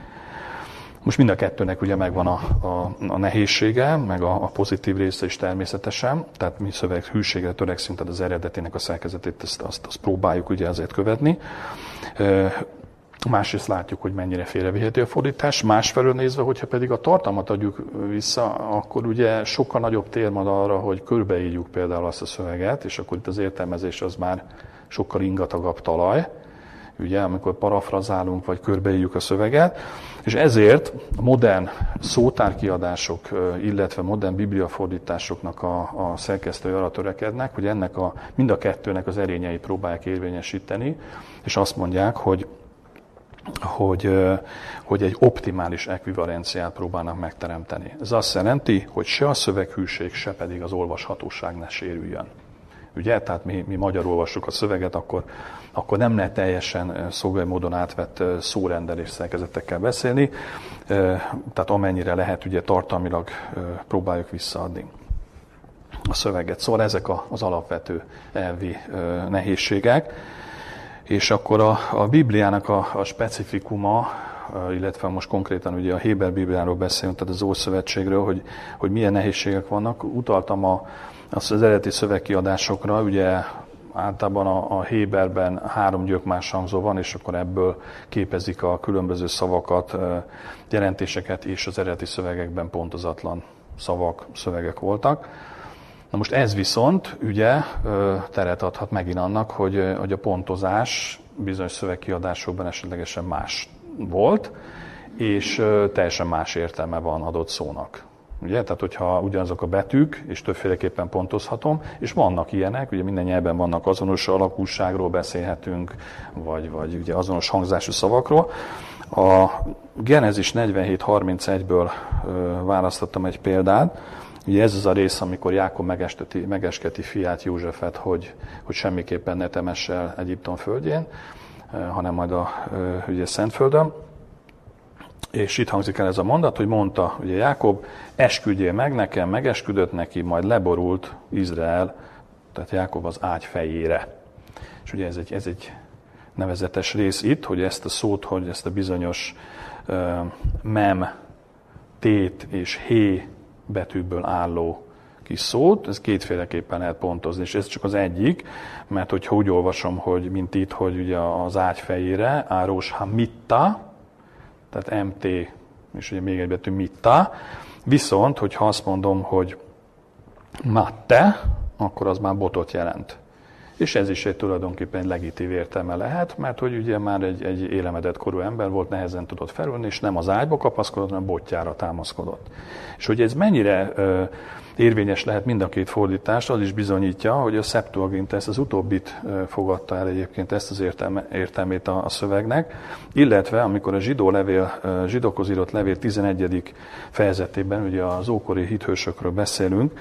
Most mind a kettőnek ugye megvan a, a, a nehézsége, meg a, a pozitív része is természetesen, tehát mi szöveg hűségre törekszünk, tehát az eredetének a szerkezetét azt, azt, azt próbáljuk ugye ezért követni. Másrészt látjuk, hogy mennyire félrevihető a fordítás. Másfelől nézve, hogyha pedig a tartalmat adjuk vissza, akkor ugye sokkal nagyobb tér van arra, hogy körbeírjuk például azt a szöveget, és akkor itt az értelmezés az már sokkal ingatagabb talaj, ugye, amikor parafrazálunk, vagy körbeírjuk a szöveget, és ezért a modern szótárkiadások, illetve modern bibliafordításoknak a, a szerkesztői arra törekednek, hogy ennek a, mind a kettőnek az erényeit próbálják érvényesíteni, és azt mondják, hogy hogy, hogy egy optimális ekvivalenciát próbálnak megteremteni. Ez azt jelenti, hogy se a szöveghűség, se pedig az olvashatóság ne sérüljön. Ugye? Tehát mi, mi magyarul olvassuk a szöveget, akkor, akkor nem lehet teljesen szolgai módon átvett szórendelés szerkezetekkel beszélni, tehát amennyire lehet, ugye tartalmilag próbáljuk visszaadni a szöveget. Szóval ezek az alapvető elvi nehézségek. És akkor a, a Bibliának a, a specifikuma, illetve most konkrétan ugye a Héber Bibliáról beszélünk, tehát az Ószövetségről, hogy, hogy milyen nehézségek vannak. Utaltam a, az, az eredeti szövegkiadásokra, ugye általában a, a Héberben három gyökmás hangzó van, és akkor ebből képezik a különböző szavakat, jelentéseket, és az eredeti szövegekben pontozatlan szavak, szövegek voltak. Na most ez viszont ugye teret adhat megint annak, hogy, hogy a pontozás bizonyos szövegkiadásokban esetlegesen más volt, és teljesen más értelme van adott szónak. Ugye? Tehát, hogyha ugyanazok a betűk, és többféleképpen pontozhatom, és vannak ilyenek, ugye minden nyelven vannak azonos alakúságról beszélhetünk, vagy, vagy ugye azonos hangzású szavakról. A Genezis 47.31-ből választottam egy példát, Ugye ez az a rész, amikor Jákob megesteti, megesketi fiát Józsefet, hogy, hogy semmiképpen ne temesse el Egyiptom földjén, hanem majd a ugye Szentföldön. És itt hangzik el ez a mondat, hogy mondta ugye Jákob, esküdjél meg nekem, megesküdött neki, majd leborult Izrael, tehát Jákob az ágy fejére. És ugye ez egy, ez egy nevezetes rész itt, hogy ezt a szót, hogy ezt a bizonyos uh, mem, tét és hé betűkből álló kis szót, ez kétféleképpen lehet pontozni, és ez csak az egyik, mert hogyha úgy olvasom, hogy mint itt, hogy ugye az ágy fejére, árós hamitta, tehát MT, és ugye még egy betű mitta, viszont, hogyha azt mondom, hogy matte, akkor az már botot jelent. És ez is egy tulajdonképpen egy legitív értelme lehet, mert hogy ugye már egy, egy élemedett korú ember volt, nehezen tudott felülni, és nem az ágyba kapaszkodott, hanem botjára támaszkodott. És hogy ez mennyire ö, érvényes lehet mind a két fordítás, az is bizonyítja, hogy a Septuagint ezt az utóbbit fogadta el egyébként ezt az értelme, értelmét a, a szövegnek, illetve amikor a zsidó levél, zsidókhoz írott levél 11. fejezetében, ugye az ókori hithősökről beszélünk,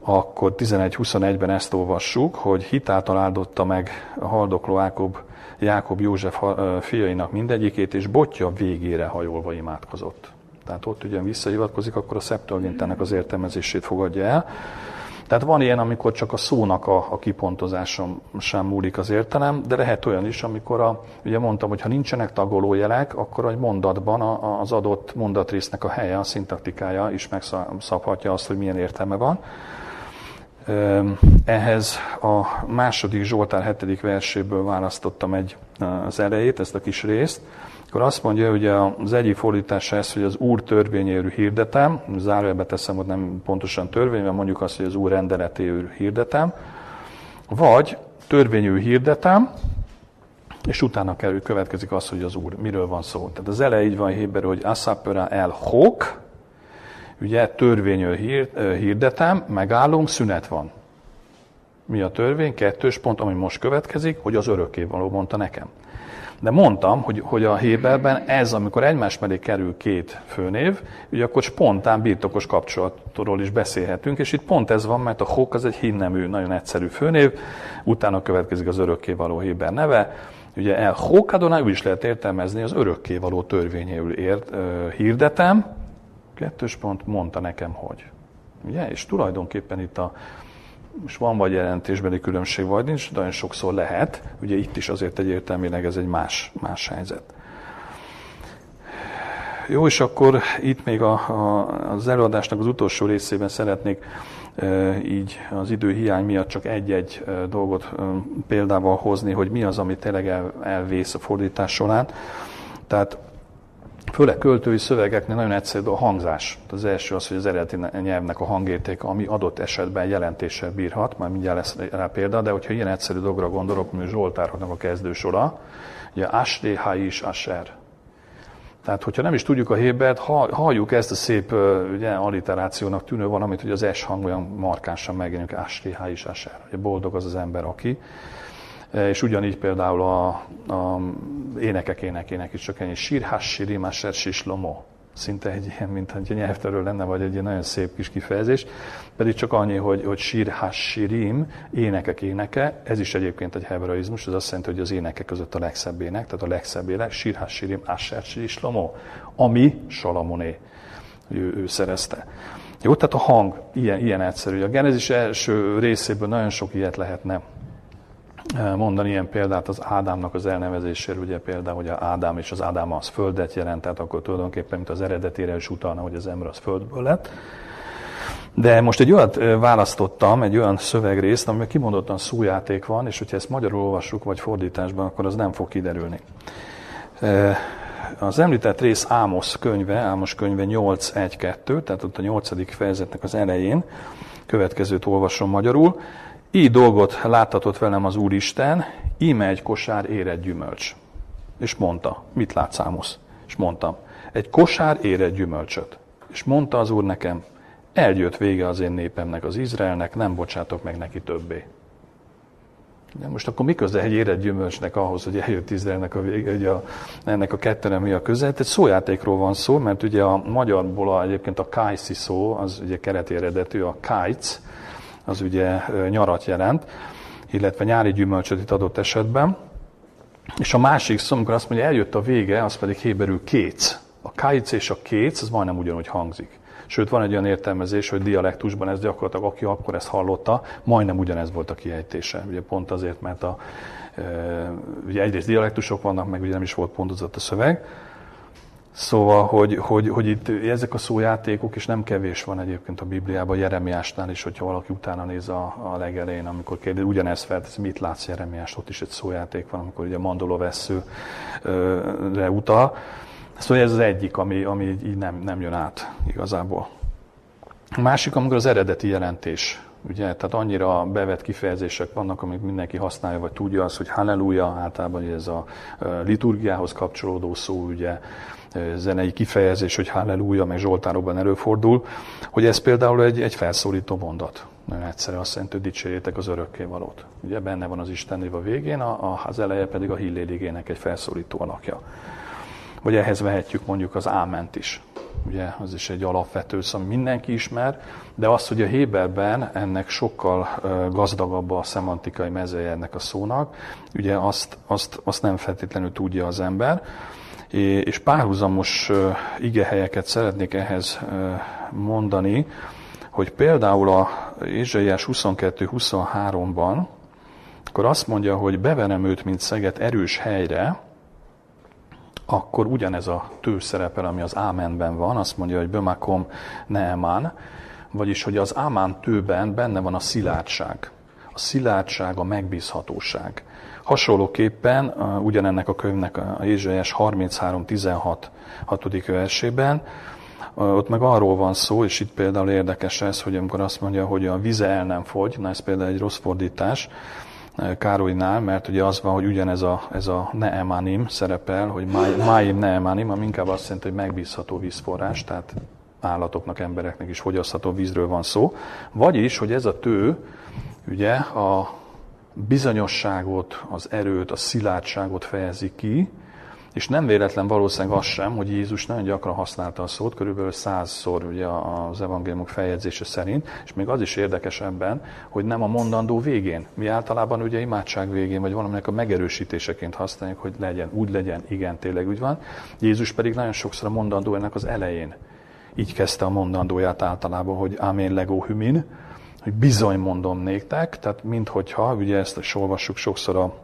akkor 11-21-ben ezt olvassuk, hogy hitáltal áldotta meg a haldokló Jákob, Jákob József fiainak mindegyikét, és botja végére hajolva imádkozott. Tehát ott ugye visszahivatkozik, akkor a Septuagintának az értelmezését fogadja el. Tehát van ilyen, amikor csak a szónak a, a kipontozáson sem múlik az értelem, de lehet olyan is, amikor a, ugye mondtam, hogy ha nincsenek tagolójelek, akkor egy mondatban a, az adott mondatrésznek a helye, a szintaktikája is megszabhatja azt, hogy milyen értelme van. Ehhez a második Zsoltár hetedik verséből választottam egy az elejét, ezt a kis részt. Akkor azt mondja, hogy az egyik fordítása ez, hogy az Úr törvényéről hirdetem, zárójelbe teszem, hogy nem pontosan törvény, mert mondjuk azt, hogy az Úr rendeletéről hirdetem, vagy törvényű hirdetem, és utána kell, következik az, hogy az Úr, miről van szó. Tehát az elej így van héberül, hogy asapera el hok, Ugye törvényről hirdetem, megállunk, szünet van. Mi a törvény? Kettős pont, ami most következik, hogy az örökké való mondta nekem. De mondtam, hogy, hogy a Héberben ez, amikor egymás mellé kerül két főnév, ugye akkor spontán birtokos kapcsolatról is beszélhetünk, és itt pont ez van, mert a Hok az egy hinnemű, nagyon egyszerű főnév, utána következik az örökkévaló Héber neve, Ugye el Hókadoná úgy is lehet értelmezni, az örökkévaló törvényéül ért, ö, hirdetem, kettős pont, mondta nekem, hogy. Ugye? És tulajdonképpen itt a, most van vagy jelentésbeli különbség, vagy nincs, de nagyon sokszor lehet. Ugye itt is azért egyértelműleg ez egy más, más helyzet. Jó, és akkor itt még a, a, az előadásnak az utolsó részében szeretnék e, így az idő hiány miatt csak egy-egy e, dolgot e, példával hozni, hogy mi az, ami tényleg el, elvész a fordítás során. Tehát Főleg költői szövegeknél nagyon egyszerű a hangzás. Az első az, hogy az eredeti nyelvnek a hangértéke, ami adott esetben jelentéssel bírhat, már mindjárt lesz rá példa, de hogyha ilyen egyszerű dolgra gondolok, mint Zsoltároknak a kezdősora, ugye Ashley, is Asher. Tehát, hogyha nem is tudjuk a Hébert, halljuk ezt a szép ugye, alliterációnak tűnő valamit, hogy az S hang olyan markánsan megjelenik, Ashley, is Asher. Ugye boldog az az ember, aki. És ugyanígy például a, a énekek énekének is csak ennyi sírhás sírimáser sislomo. Szinte egy ilyen, mint egy nyelvterő lenne, vagy egy ilyen nagyon szép kis kifejezés. Pedig csak annyi, hogy, hogy sírhás sírim, énekek éneke, ez is egyébként egy hebraizmus, ez azt jelenti, hogy az énekek között a legszebb ének, tehát a legszebb ének, sírhás sírim, asher sislomo, ami Salamoné, ő, ő szerezte. Jó, tehát a hang ilyen, ilyen egyszerű. A Genezis első részéből nagyon sok ilyet lehetne mondani ilyen példát az Ádámnak az elnevezéséről, ugye például, hogy Ádám és az Ádám az földet jelent, tehát akkor tulajdonképpen, mint az eredetére is utalna, hogy az ember az földből lett. De most egy olyat választottam, egy olyan szövegrészt, amiben kimondottan szójáték van, és hogyha ezt magyarul olvassuk, vagy fordításban, akkor az nem fog kiderülni. Az említett rész Ámosz könyve, Ámos könyve 8.1.2, tehát ott a nyolcadik fejezetnek az elején, következőt olvasom magyarul. Így dolgot láttatott velem az Úristen, íme egy kosár éred gyümölcs. És mondta, mit látsz Ámosz? És mondtam, egy kosár éred gyümölcsöt. És mondta az Úr nekem, eljött vége az én népemnek, az Izraelnek, nem bocsátok meg neki többé. De most akkor mi köze egy éred gyümölcsnek ahhoz, hogy eljött Izraelnek a vége, ugye a, ennek a kettőnek mi a köze? Egy szójátékról van szó, mert ugye a magyarból a, egyébként a kájszi szó, az ugye kereti eredetű, a kájc, az ugye nyarat jelent, illetve nyári gyümölcsöt itt adott esetben. És a másik szó, amikor azt mondja, eljött a vége, az pedig héberül kéc. A kájc és a kéc, az majdnem ugyanúgy hangzik. Sőt, van egy olyan értelmezés, hogy dialektusban ez gyakorlatilag, aki akkor ezt hallotta, majdnem ugyanez volt a kiejtése. Ugye pont azért, mert a, ugye egyrészt dialektusok vannak, meg ugye nem is volt pontozott a szöveg, Szóval, hogy, hogy, hogy itt ezek a szójátékok, és nem kevés van egyébként a Bibliában, Jeremiásnál is, hogyha valaki utána néz a, a legelején, amikor kérdez, ugyanezt feltesz, mit látsz Jeremiás, ott is egy szójáték van, amikor ugye mandolóveszőre utal. Szóval ez az egyik, ami, ami így nem, nem jön át igazából. A másik, amikor az eredeti jelentés Ugye, tehát annyira bevett kifejezések vannak, amik mindenki használja, vagy tudja az, hogy halleluja, általában ez a liturgiához kapcsolódó szó, ugye, zenei kifejezés, hogy halleluja, meg Zsoltárokban előfordul, hogy ez például egy, egy felszólító mondat. Nagyon egyszerű, azt jelenti, hogy dicsérjétek az örökkévalót. Ugye benne van az Isten a végén, a, az eleje pedig a hilléligének egy felszólító alakja. Vagy ehhez vehetjük mondjuk az áment is. Ugye az is egy alapvető szó, mindenki ismer, de az, hogy a Héberben ennek sokkal gazdagabb a szemantikai mezeje ennek a szónak, ugye azt, azt, azt nem feltétlenül tudja az ember és párhuzamos igehelyeket szeretnék ehhez mondani, hogy például a Ézsaiás 22-23-ban, akkor azt mondja, hogy beverem őt, mint szeget erős helyre, akkor ugyanez a tő szerepel, ami az Ámenben van, azt mondja, hogy Bömakom Neemán, vagyis, hogy az Ámán tőben benne van a szilárdság. A szilárdság, a megbízhatóság. Hasonlóképpen ugyanennek a könyvnek a Ézsaiás 33-16 6. versében, ott meg arról van szó, és itt például érdekes ez, hogy amikor azt mondja, hogy a vize el nem fogy, na ez például egy rossz fordítás Károlynál, mert ugye az van, hogy ugyanez a, ez a neemanim szerepel, hogy máim neemanim, ami inkább azt jelenti, hogy megbízható vízforrás, tehát állatoknak, embereknek is fogyasztható vízről van szó. Vagyis, hogy ez a tő, ugye a bizonyosságot, az erőt, a szilárdságot fejezi ki, és nem véletlen valószínűleg az sem, hogy Jézus nagyon gyakran használta a szót, körülbelül százszor ugye az evangéliumok feljegyzése szerint, és még az is érdekes ebben, hogy nem a mondandó végén. Mi általában ugye imádság végén, vagy valaminek a megerősítéseként használjuk, hogy legyen, úgy legyen, igen, tényleg úgy van. Jézus pedig nagyon sokszor a mondandó ennek az elején. Így kezdte a mondandóját általában, hogy Amen lego hümin, hogy bizony mondom néktek, tehát minthogyha, ugye ezt is olvassuk sokszor a,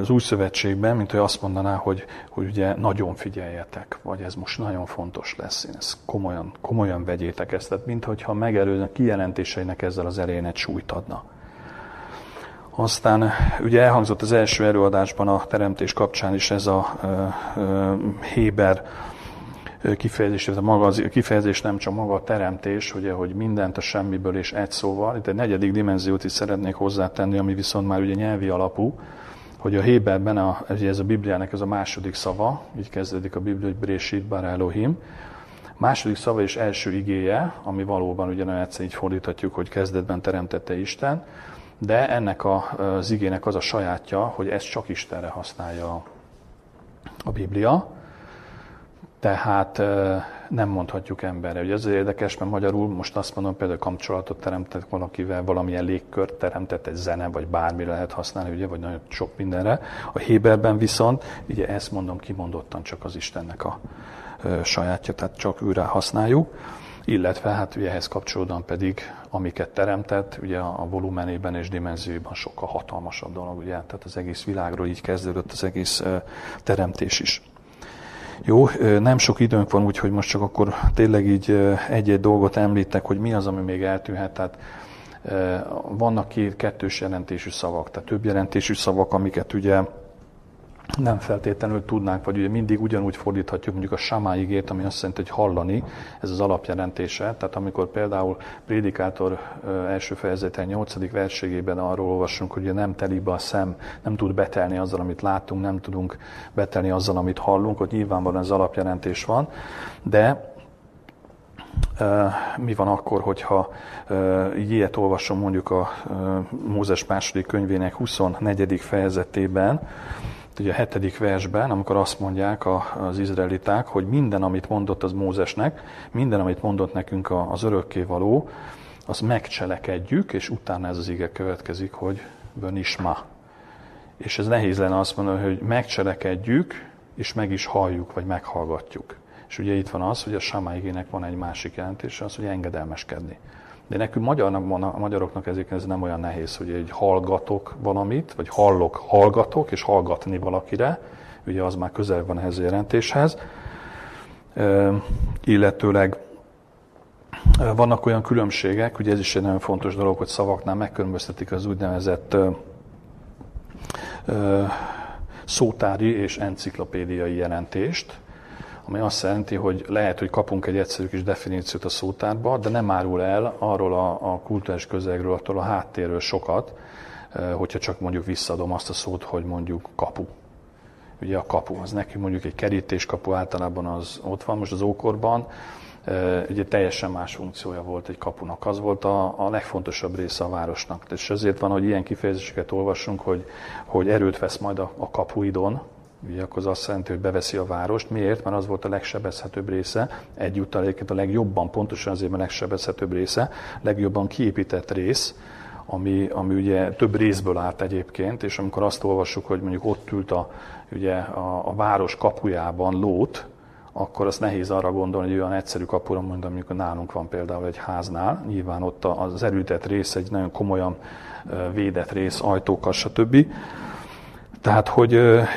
az új szövetségben, mint hogy azt mondaná, hogy, hogy ugye nagyon figyeljetek, vagy ez most nagyon fontos lesz, én ezt komolyan, komolyan vegyétek ezt, tehát minthogyha megelőznek kijelentéseinek ezzel az elején egy súlyt adna. Aztán ugye elhangzott az első előadásban a teremtés kapcsán is ez a uh, uh, Héber kifejezés, ez a maga az kifejezés nem csak maga a teremtés, ugye, hogy mindent a semmiből és egy szóval. Itt egy negyedik dimenziót is szeretnék hozzátenni, ami viszont már ugye nyelvi alapú, hogy a Héberben a, ez a Bibliának ez a második szava, így kezdődik a Biblia, hogy Brésit Bar Elohim, második szava és első igéje, ami valóban ugye nagyon egyszer így fordíthatjuk, hogy kezdetben teremtette Isten, de ennek a, az igének az a sajátja, hogy ezt csak Istenre használja a Biblia, tehát nem mondhatjuk emberre. Ugye ez érdekes, mert magyarul most azt mondom, például kapcsolatot teremtett valakivel, valamilyen légkört teremtett, egy zene, vagy bármi lehet használni, ugye, vagy nagyon sok mindenre. A Héberben viszont, ugye ezt mondom kimondottan csak az Istennek a sajátja, tehát csak őre használjuk illetve hát ugye ehhez kapcsolódóan pedig, amiket teremtett, ugye a volumenében és dimenzióban sokkal hatalmasabb dolog, ugye, tehát az egész világról így kezdődött az egész teremtés is. Jó, nem sok időnk van, úgyhogy most csak akkor tényleg így egy-egy dolgot említek, hogy mi az, ami még eltűnhet. Tehát vannak két kettős jelentésű szavak, tehát több jelentésű szavak, amiket ugye nem feltétlenül tudnánk, vagy ugye mindig ugyanúgy fordíthatjuk mondjuk a samáigét, ami azt jelenti, hogy hallani, ez az alapjelentése. Tehát amikor például Prédikátor első fejezeten 8. verségében arról olvasunk, hogy nem teli be a szem, nem tud betelni azzal, amit látunk, nem tudunk betelni azzal, amit hallunk, hogy nyilvánvalóan ez alapjelentés van, de mi van akkor, hogyha ilyet olvasom mondjuk a Mózes második könyvének 24. fejezetében, ugye a hetedik versben, amikor azt mondják az izraeliták, hogy minden, amit mondott az Mózesnek, minden, amit mondott nekünk az örökkévaló, azt megcselekedjük, és utána ez az ige következik, hogy ma. És ez nehéz lenne azt mondani, hogy megcselekedjük, és meg is halljuk, vagy meghallgatjuk. És ugye itt van az, hogy a samáigének van egy másik jelentése, az, hogy engedelmeskedni. De nekünk magyarnak, magyaroknak ezért ez nem olyan nehéz, hogy egy hallgatok valamit, vagy hallok, hallgatok, és hallgatni valakire, ugye az már közel van ehhez a jelentéshez. E, illetőleg vannak olyan különbségek, ugye ez is egy nagyon fontos dolog, hogy szavaknál megkülönböztetik az úgynevezett e, e, szótári és enciklopédiai jelentést ami azt jelenti, hogy lehet, hogy kapunk egy egyszerű kis definíciót a szótárba, de nem árul el arról a, a kultúrás közegről, attól a háttérről sokat, eh, hogyha csak mondjuk visszadom azt a szót, hogy mondjuk kapu. Ugye a kapu, az neki mondjuk egy kerítéskapu általában az ott van, most az ókorban, eh, ugye teljesen más funkciója volt egy kapunak. Az volt a, a legfontosabb része a városnak. És ezért van, hogy ilyen kifejezéseket olvasunk, hogy, hogy erőt vesz majd a, a kapuidon, Ugye akkor az azt jelenti, hogy beveszi a várost. Miért? Mert az volt a legsebezhetőbb része, egyúttal egyébként a legjobban, pontosan azért a legsebezhetőbb része, legjobban kiépített rész, ami, ami ugye több részből állt egyébként, és amikor azt olvassuk, hogy mondjuk ott ült a, ugye a, a város kapujában Lót, akkor azt nehéz arra gondolni, hogy olyan egyszerű kapura, mondom, mondjuk nálunk van például egy háznál, nyilván ott az erőtett rész egy nagyon komolyan védett rész, ajtókkal, stb. Tehát, hogy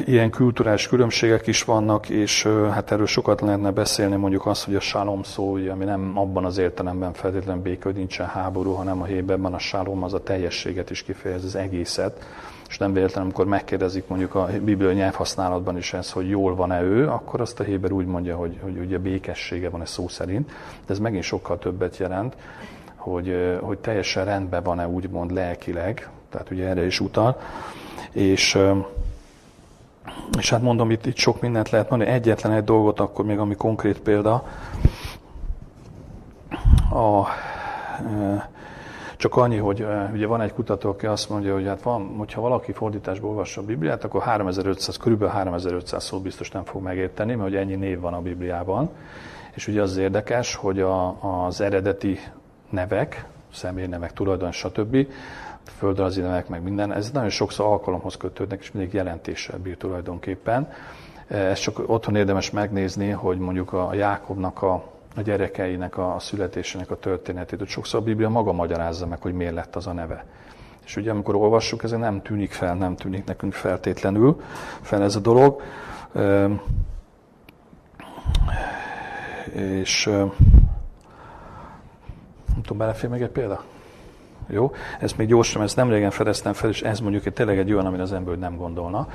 ilyen kulturális különbségek is vannak, és hát erről sokat lehetne beszélni, mondjuk azt, hogy a sálom szó, ami nem abban az értelemben feltétlenül béke, hogy nincsen háború, hanem a héberben a sálom az a teljességet is kifejez, az egészet. És nem véletlenül, amikor megkérdezik mondjuk a biblia nyelvhasználatban is ez, hogy jól van-e ő, akkor azt a héber úgy mondja, hogy, hogy ugye békessége van-e szó szerint. De ez megint sokkal többet jelent, hogy, hogy teljesen rendben van-e úgymond lelkileg, tehát ugye erre is utal és, és hát mondom, itt, itt sok mindent lehet mondani. Egyetlen egy dolgot, akkor még ami konkrét példa, a Csak annyi, hogy ugye van egy kutató, aki azt mondja, hogy hát van, hogyha valaki fordításból olvassa a Bibliát, akkor 3500, körülbelül 3500 szót biztos nem fog megérteni, mert hogy ennyi név van a Bibliában. És ugye az érdekes, hogy a, az eredeti nevek, személynevek, tulajdon, stb., földrajzi nevek, meg minden, ez nagyon sokszor alkalomhoz kötődnek, és mindig jelentéssel bír tulajdonképpen. Ez csak otthon érdemes megnézni, hogy mondjuk a Jákobnak a, a gyerekeinek a születésének a történetét, hogy sokszor a Biblia maga magyarázza meg, hogy miért lett az a neve. És ugye amikor olvassuk, ez nem tűnik fel, nem tűnik nekünk feltétlenül fel ez a dolog. És nem tudom, belefér még egy példa? Jó? Ezt még gyorsan, ezt nem régen fedeztem fel, és ez mondjuk egy, tényleg egy olyan, amit az ember nem gondolna.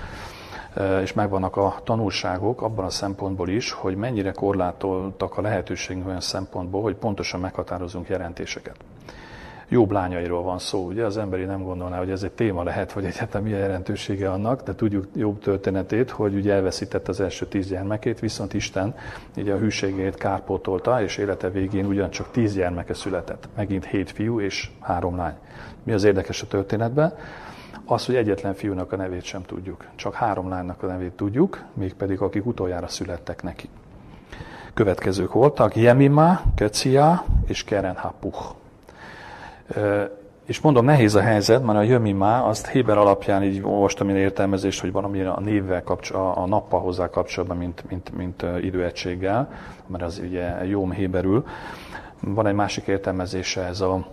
És megvannak a tanulságok abban a szempontból is, hogy mennyire korlátoltak a lehetőségünk olyan szempontból, hogy pontosan meghatározunk jelentéseket jobb lányairól van szó. Ugye az emberi nem gondolná, hogy ez egy téma lehet, vagy egyáltalán milyen jelentősége annak, de tudjuk jobb történetét, hogy ugye elveszített az első tíz gyermekét, viszont Isten ugye a hűségét kárpótolta, és élete végén ugyancsak tíz gyermeke született. Megint hét fiú és három lány. Mi az érdekes a történetben? Az, hogy egyetlen fiúnak a nevét sem tudjuk. Csak három lánynak a nevét tudjuk, mégpedig akik utoljára születtek neki. Következők voltak Jemima, Kecia és Keren Hapuch. És mondom, nehéz a helyzet, mert a Jömimá, azt Héber alapján így olvastam ilyen értelmezést, hogy valami a névvel kapcsol, a nappal hozzá kapcsolatban, mint, mint, mint időegységgel, mert az ugye jó héberül. Van egy másik értelmezése, ez a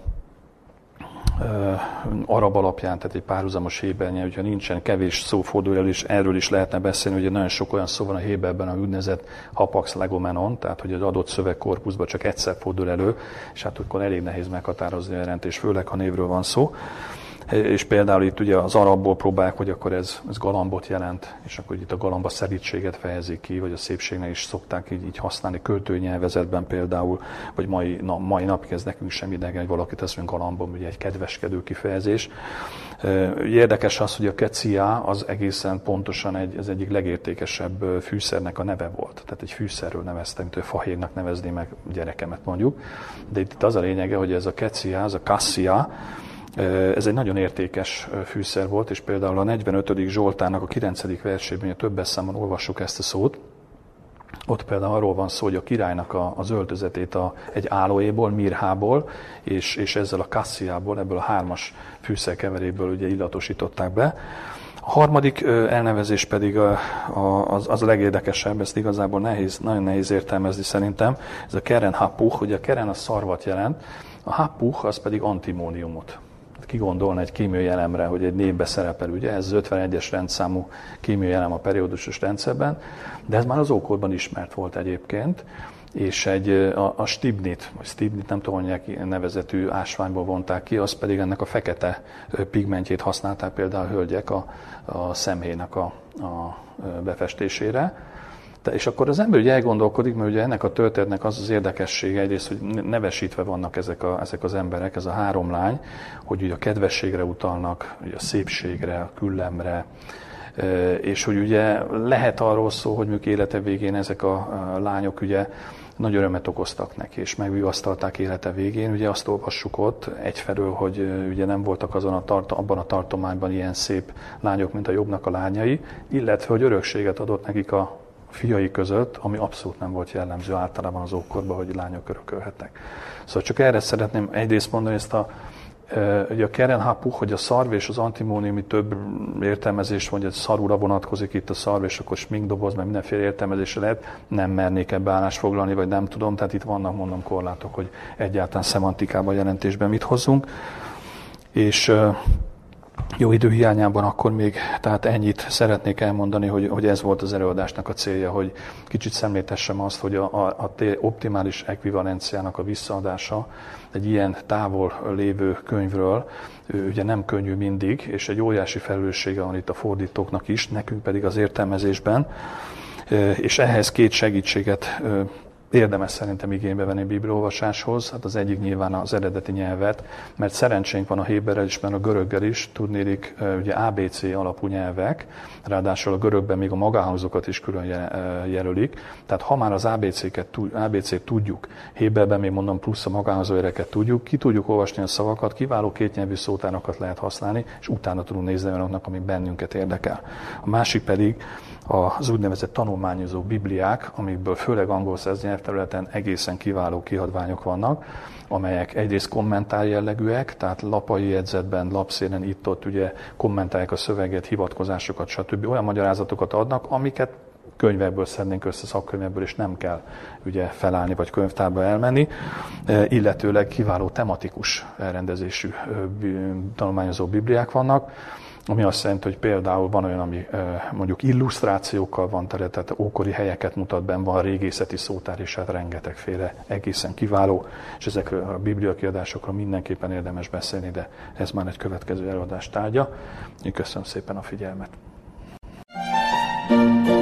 arab alapján, tehát egy párhuzamos hébernyelv, hogyha nincsen kevés szó fordul elő, és erről is lehetne beszélni, hogy nagyon sok olyan szó van a héberben, a úgynevezett hapax legomenon, tehát hogy az adott szövegkorpuszban csak egyszer fordul elő, és hát akkor elég nehéz meghatározni a jelentés, főleg ha névről van szó. És például itt ugye az arabból próbálják, hogy akkor ez, ez galambot jelent, és akkor itt a galamba szerítséget fejezik ki, vagy a szépségnek is szokták így, így használni költőnyelvezetben például, vagy mai, na, mai napig ez nekünk sem idegen, hogy valakit mondjuk galambom, ugye egy kedveskedő kifejezés. Érdekes az, hogy a kecia az egészen pontosan egy, az egyik legértékesebb fűszernek a neve volt. Tehát egy fűszerről neveztem, mint fahérnak nevezni meg gyerekemet mondjuk. De itt az a lényege, hogy ez a kecia, az a kassia, ez egy nagyon értékes fűszer volt, és például a 45. Zsoltának a 9. versében, a többes számon olvassuk ezt a szót, ott például arról van szó, hogy a királynak a, az öltözetét a, egy állóéból, mirhából, és, és ezzel a kassziából, ebből a hármas fűszerkeveréből ugye illatosították be. A harmadik elnevezés pedig a, a, az, az a legérdekesebb, ezt igazából nehéz, nagyon nehéz értelmezni szerintem. Ez a keren hapuch, ugye a keren a szarvat jelent, a hapuch az pedig antimóniumot ki gondolna egy kémiai elemre, hogy egy névbe szerepel, ugye? Ez az 51-es rendszámú kémiai elem a periódusos rendszerben, de ez már az ókorban ismert volt egyébként, és egy, a, a stibnit, vagy stibnit, nem tudom, hogy nevezetű ásványból vonták ki, az pedig ennek a fekete pigmentjét használták például a hölgyek a, a szemhéjnak a, a befestésére és akkor az ember ugye elgondolkodik, mert ugye ennek a történetnek az az érdekessége egyrészt, hogy nevesítve vannak ezek, a, ezek az emberek, ez a három lány, hogy ugye a kedvességre utalnak, ugye a szépségre, a küllemre, és hogy ugye lehet arról szó, hogy mondjuk élete végén ezek a lányok ugye nagy örömet okoztak neki, és megvigasztalták élete végén. Ugye azt olvassuk ott egyfelől, hogy ugye nem voltak azon a tart- abban a tartományban ilyen szép lányok, mint a jobbnak a lányai, illetve hogy örökséget adott nekik a fiai között, ami abszolút nem volt jellemző általában az ókorban, hogy lányok örökölhetnek. Szóval csak erre szeretném egyrészt mondani ezt a Ugye a Keren Hapu, hogy a szarv és az antimóniumi több értelmezés van, hogy egy szarúra vonatkozik itt a szarv, és akkor sminkdoboz, mert mindenféle értelmezésre lehet, nem mernék ebbe állást foglalni, vagy nem tudom, tehát itt vannak, mondom, korlátok, hogy egyáltalán szemantikában jelentésben mit hozzunk. És jó idő hiányában akkor még, tehát ennyit szeretnék elmondani, hogy, hogy ez volt az előadásnak a célja, hogy kicsit szemléltessem azt, hogy a, a, a optimális ekvivalenciának a visszaadása egy ilyen távol lévő könyvről, ugye nem könnyű mindig, és egy óriási felelőssége van itt a fordítóknak is, nekünk pedig az értelmezésben, és ehhez két segítséget érdemes szerintem igénybe venni bibliolvasáshoz. Hát az egyik nyilván az eredeti nyelvet, mert szerencsénk van a héberrel is, mert a göröggel is, tudnélik, ugye ABC alapú nyelvek, ráadásul a görögben még a magáhangzókat is külön jelölik. Tehát ha már az ABC-ket, ABC-t tudjuk, héberben még mondom plusz a magáhangzóéreket tudjuk, ki tudjuk olvasni a szavakat, kiváló kétnyelvű szótárakat lehet használni, és utána tudunk nézni olyanoknak, ami bennünket érdekel. A másik pedig az úgynevezett tanulmányozó bibliák, amikből főleg angol nyelvterületen egészen kiváló kiadványok vannak, amelyek egyrészt kommentár jellegűek, tehát lapai jegyzetben, lapszélen itt-ott ugye kommentálják a szöveget, hivatkozásokat, stb. Olyan magyarázatokat adnak, amiket könyvekből szednénk össze szakkönyvekből, és nem kell ugye felállni vagy könyvtárba elmenni, e, illetőleg kiváló tematikus elrendezésű tanulmányozó bibliák vannak, ami azt jelenti, hogy például van olyan, ami mondjuk illusztrációkkal van tele, tehát ókori helyeket mutat ben, van régészeti szótár, és hát rengetegféle egészen kiváló, és ezekről a biblia kiadásokról mindenképpen érdemes beszélni, de ez már egy következő előadás tárgya. Én köszönöm szépen a figyelmet. thank you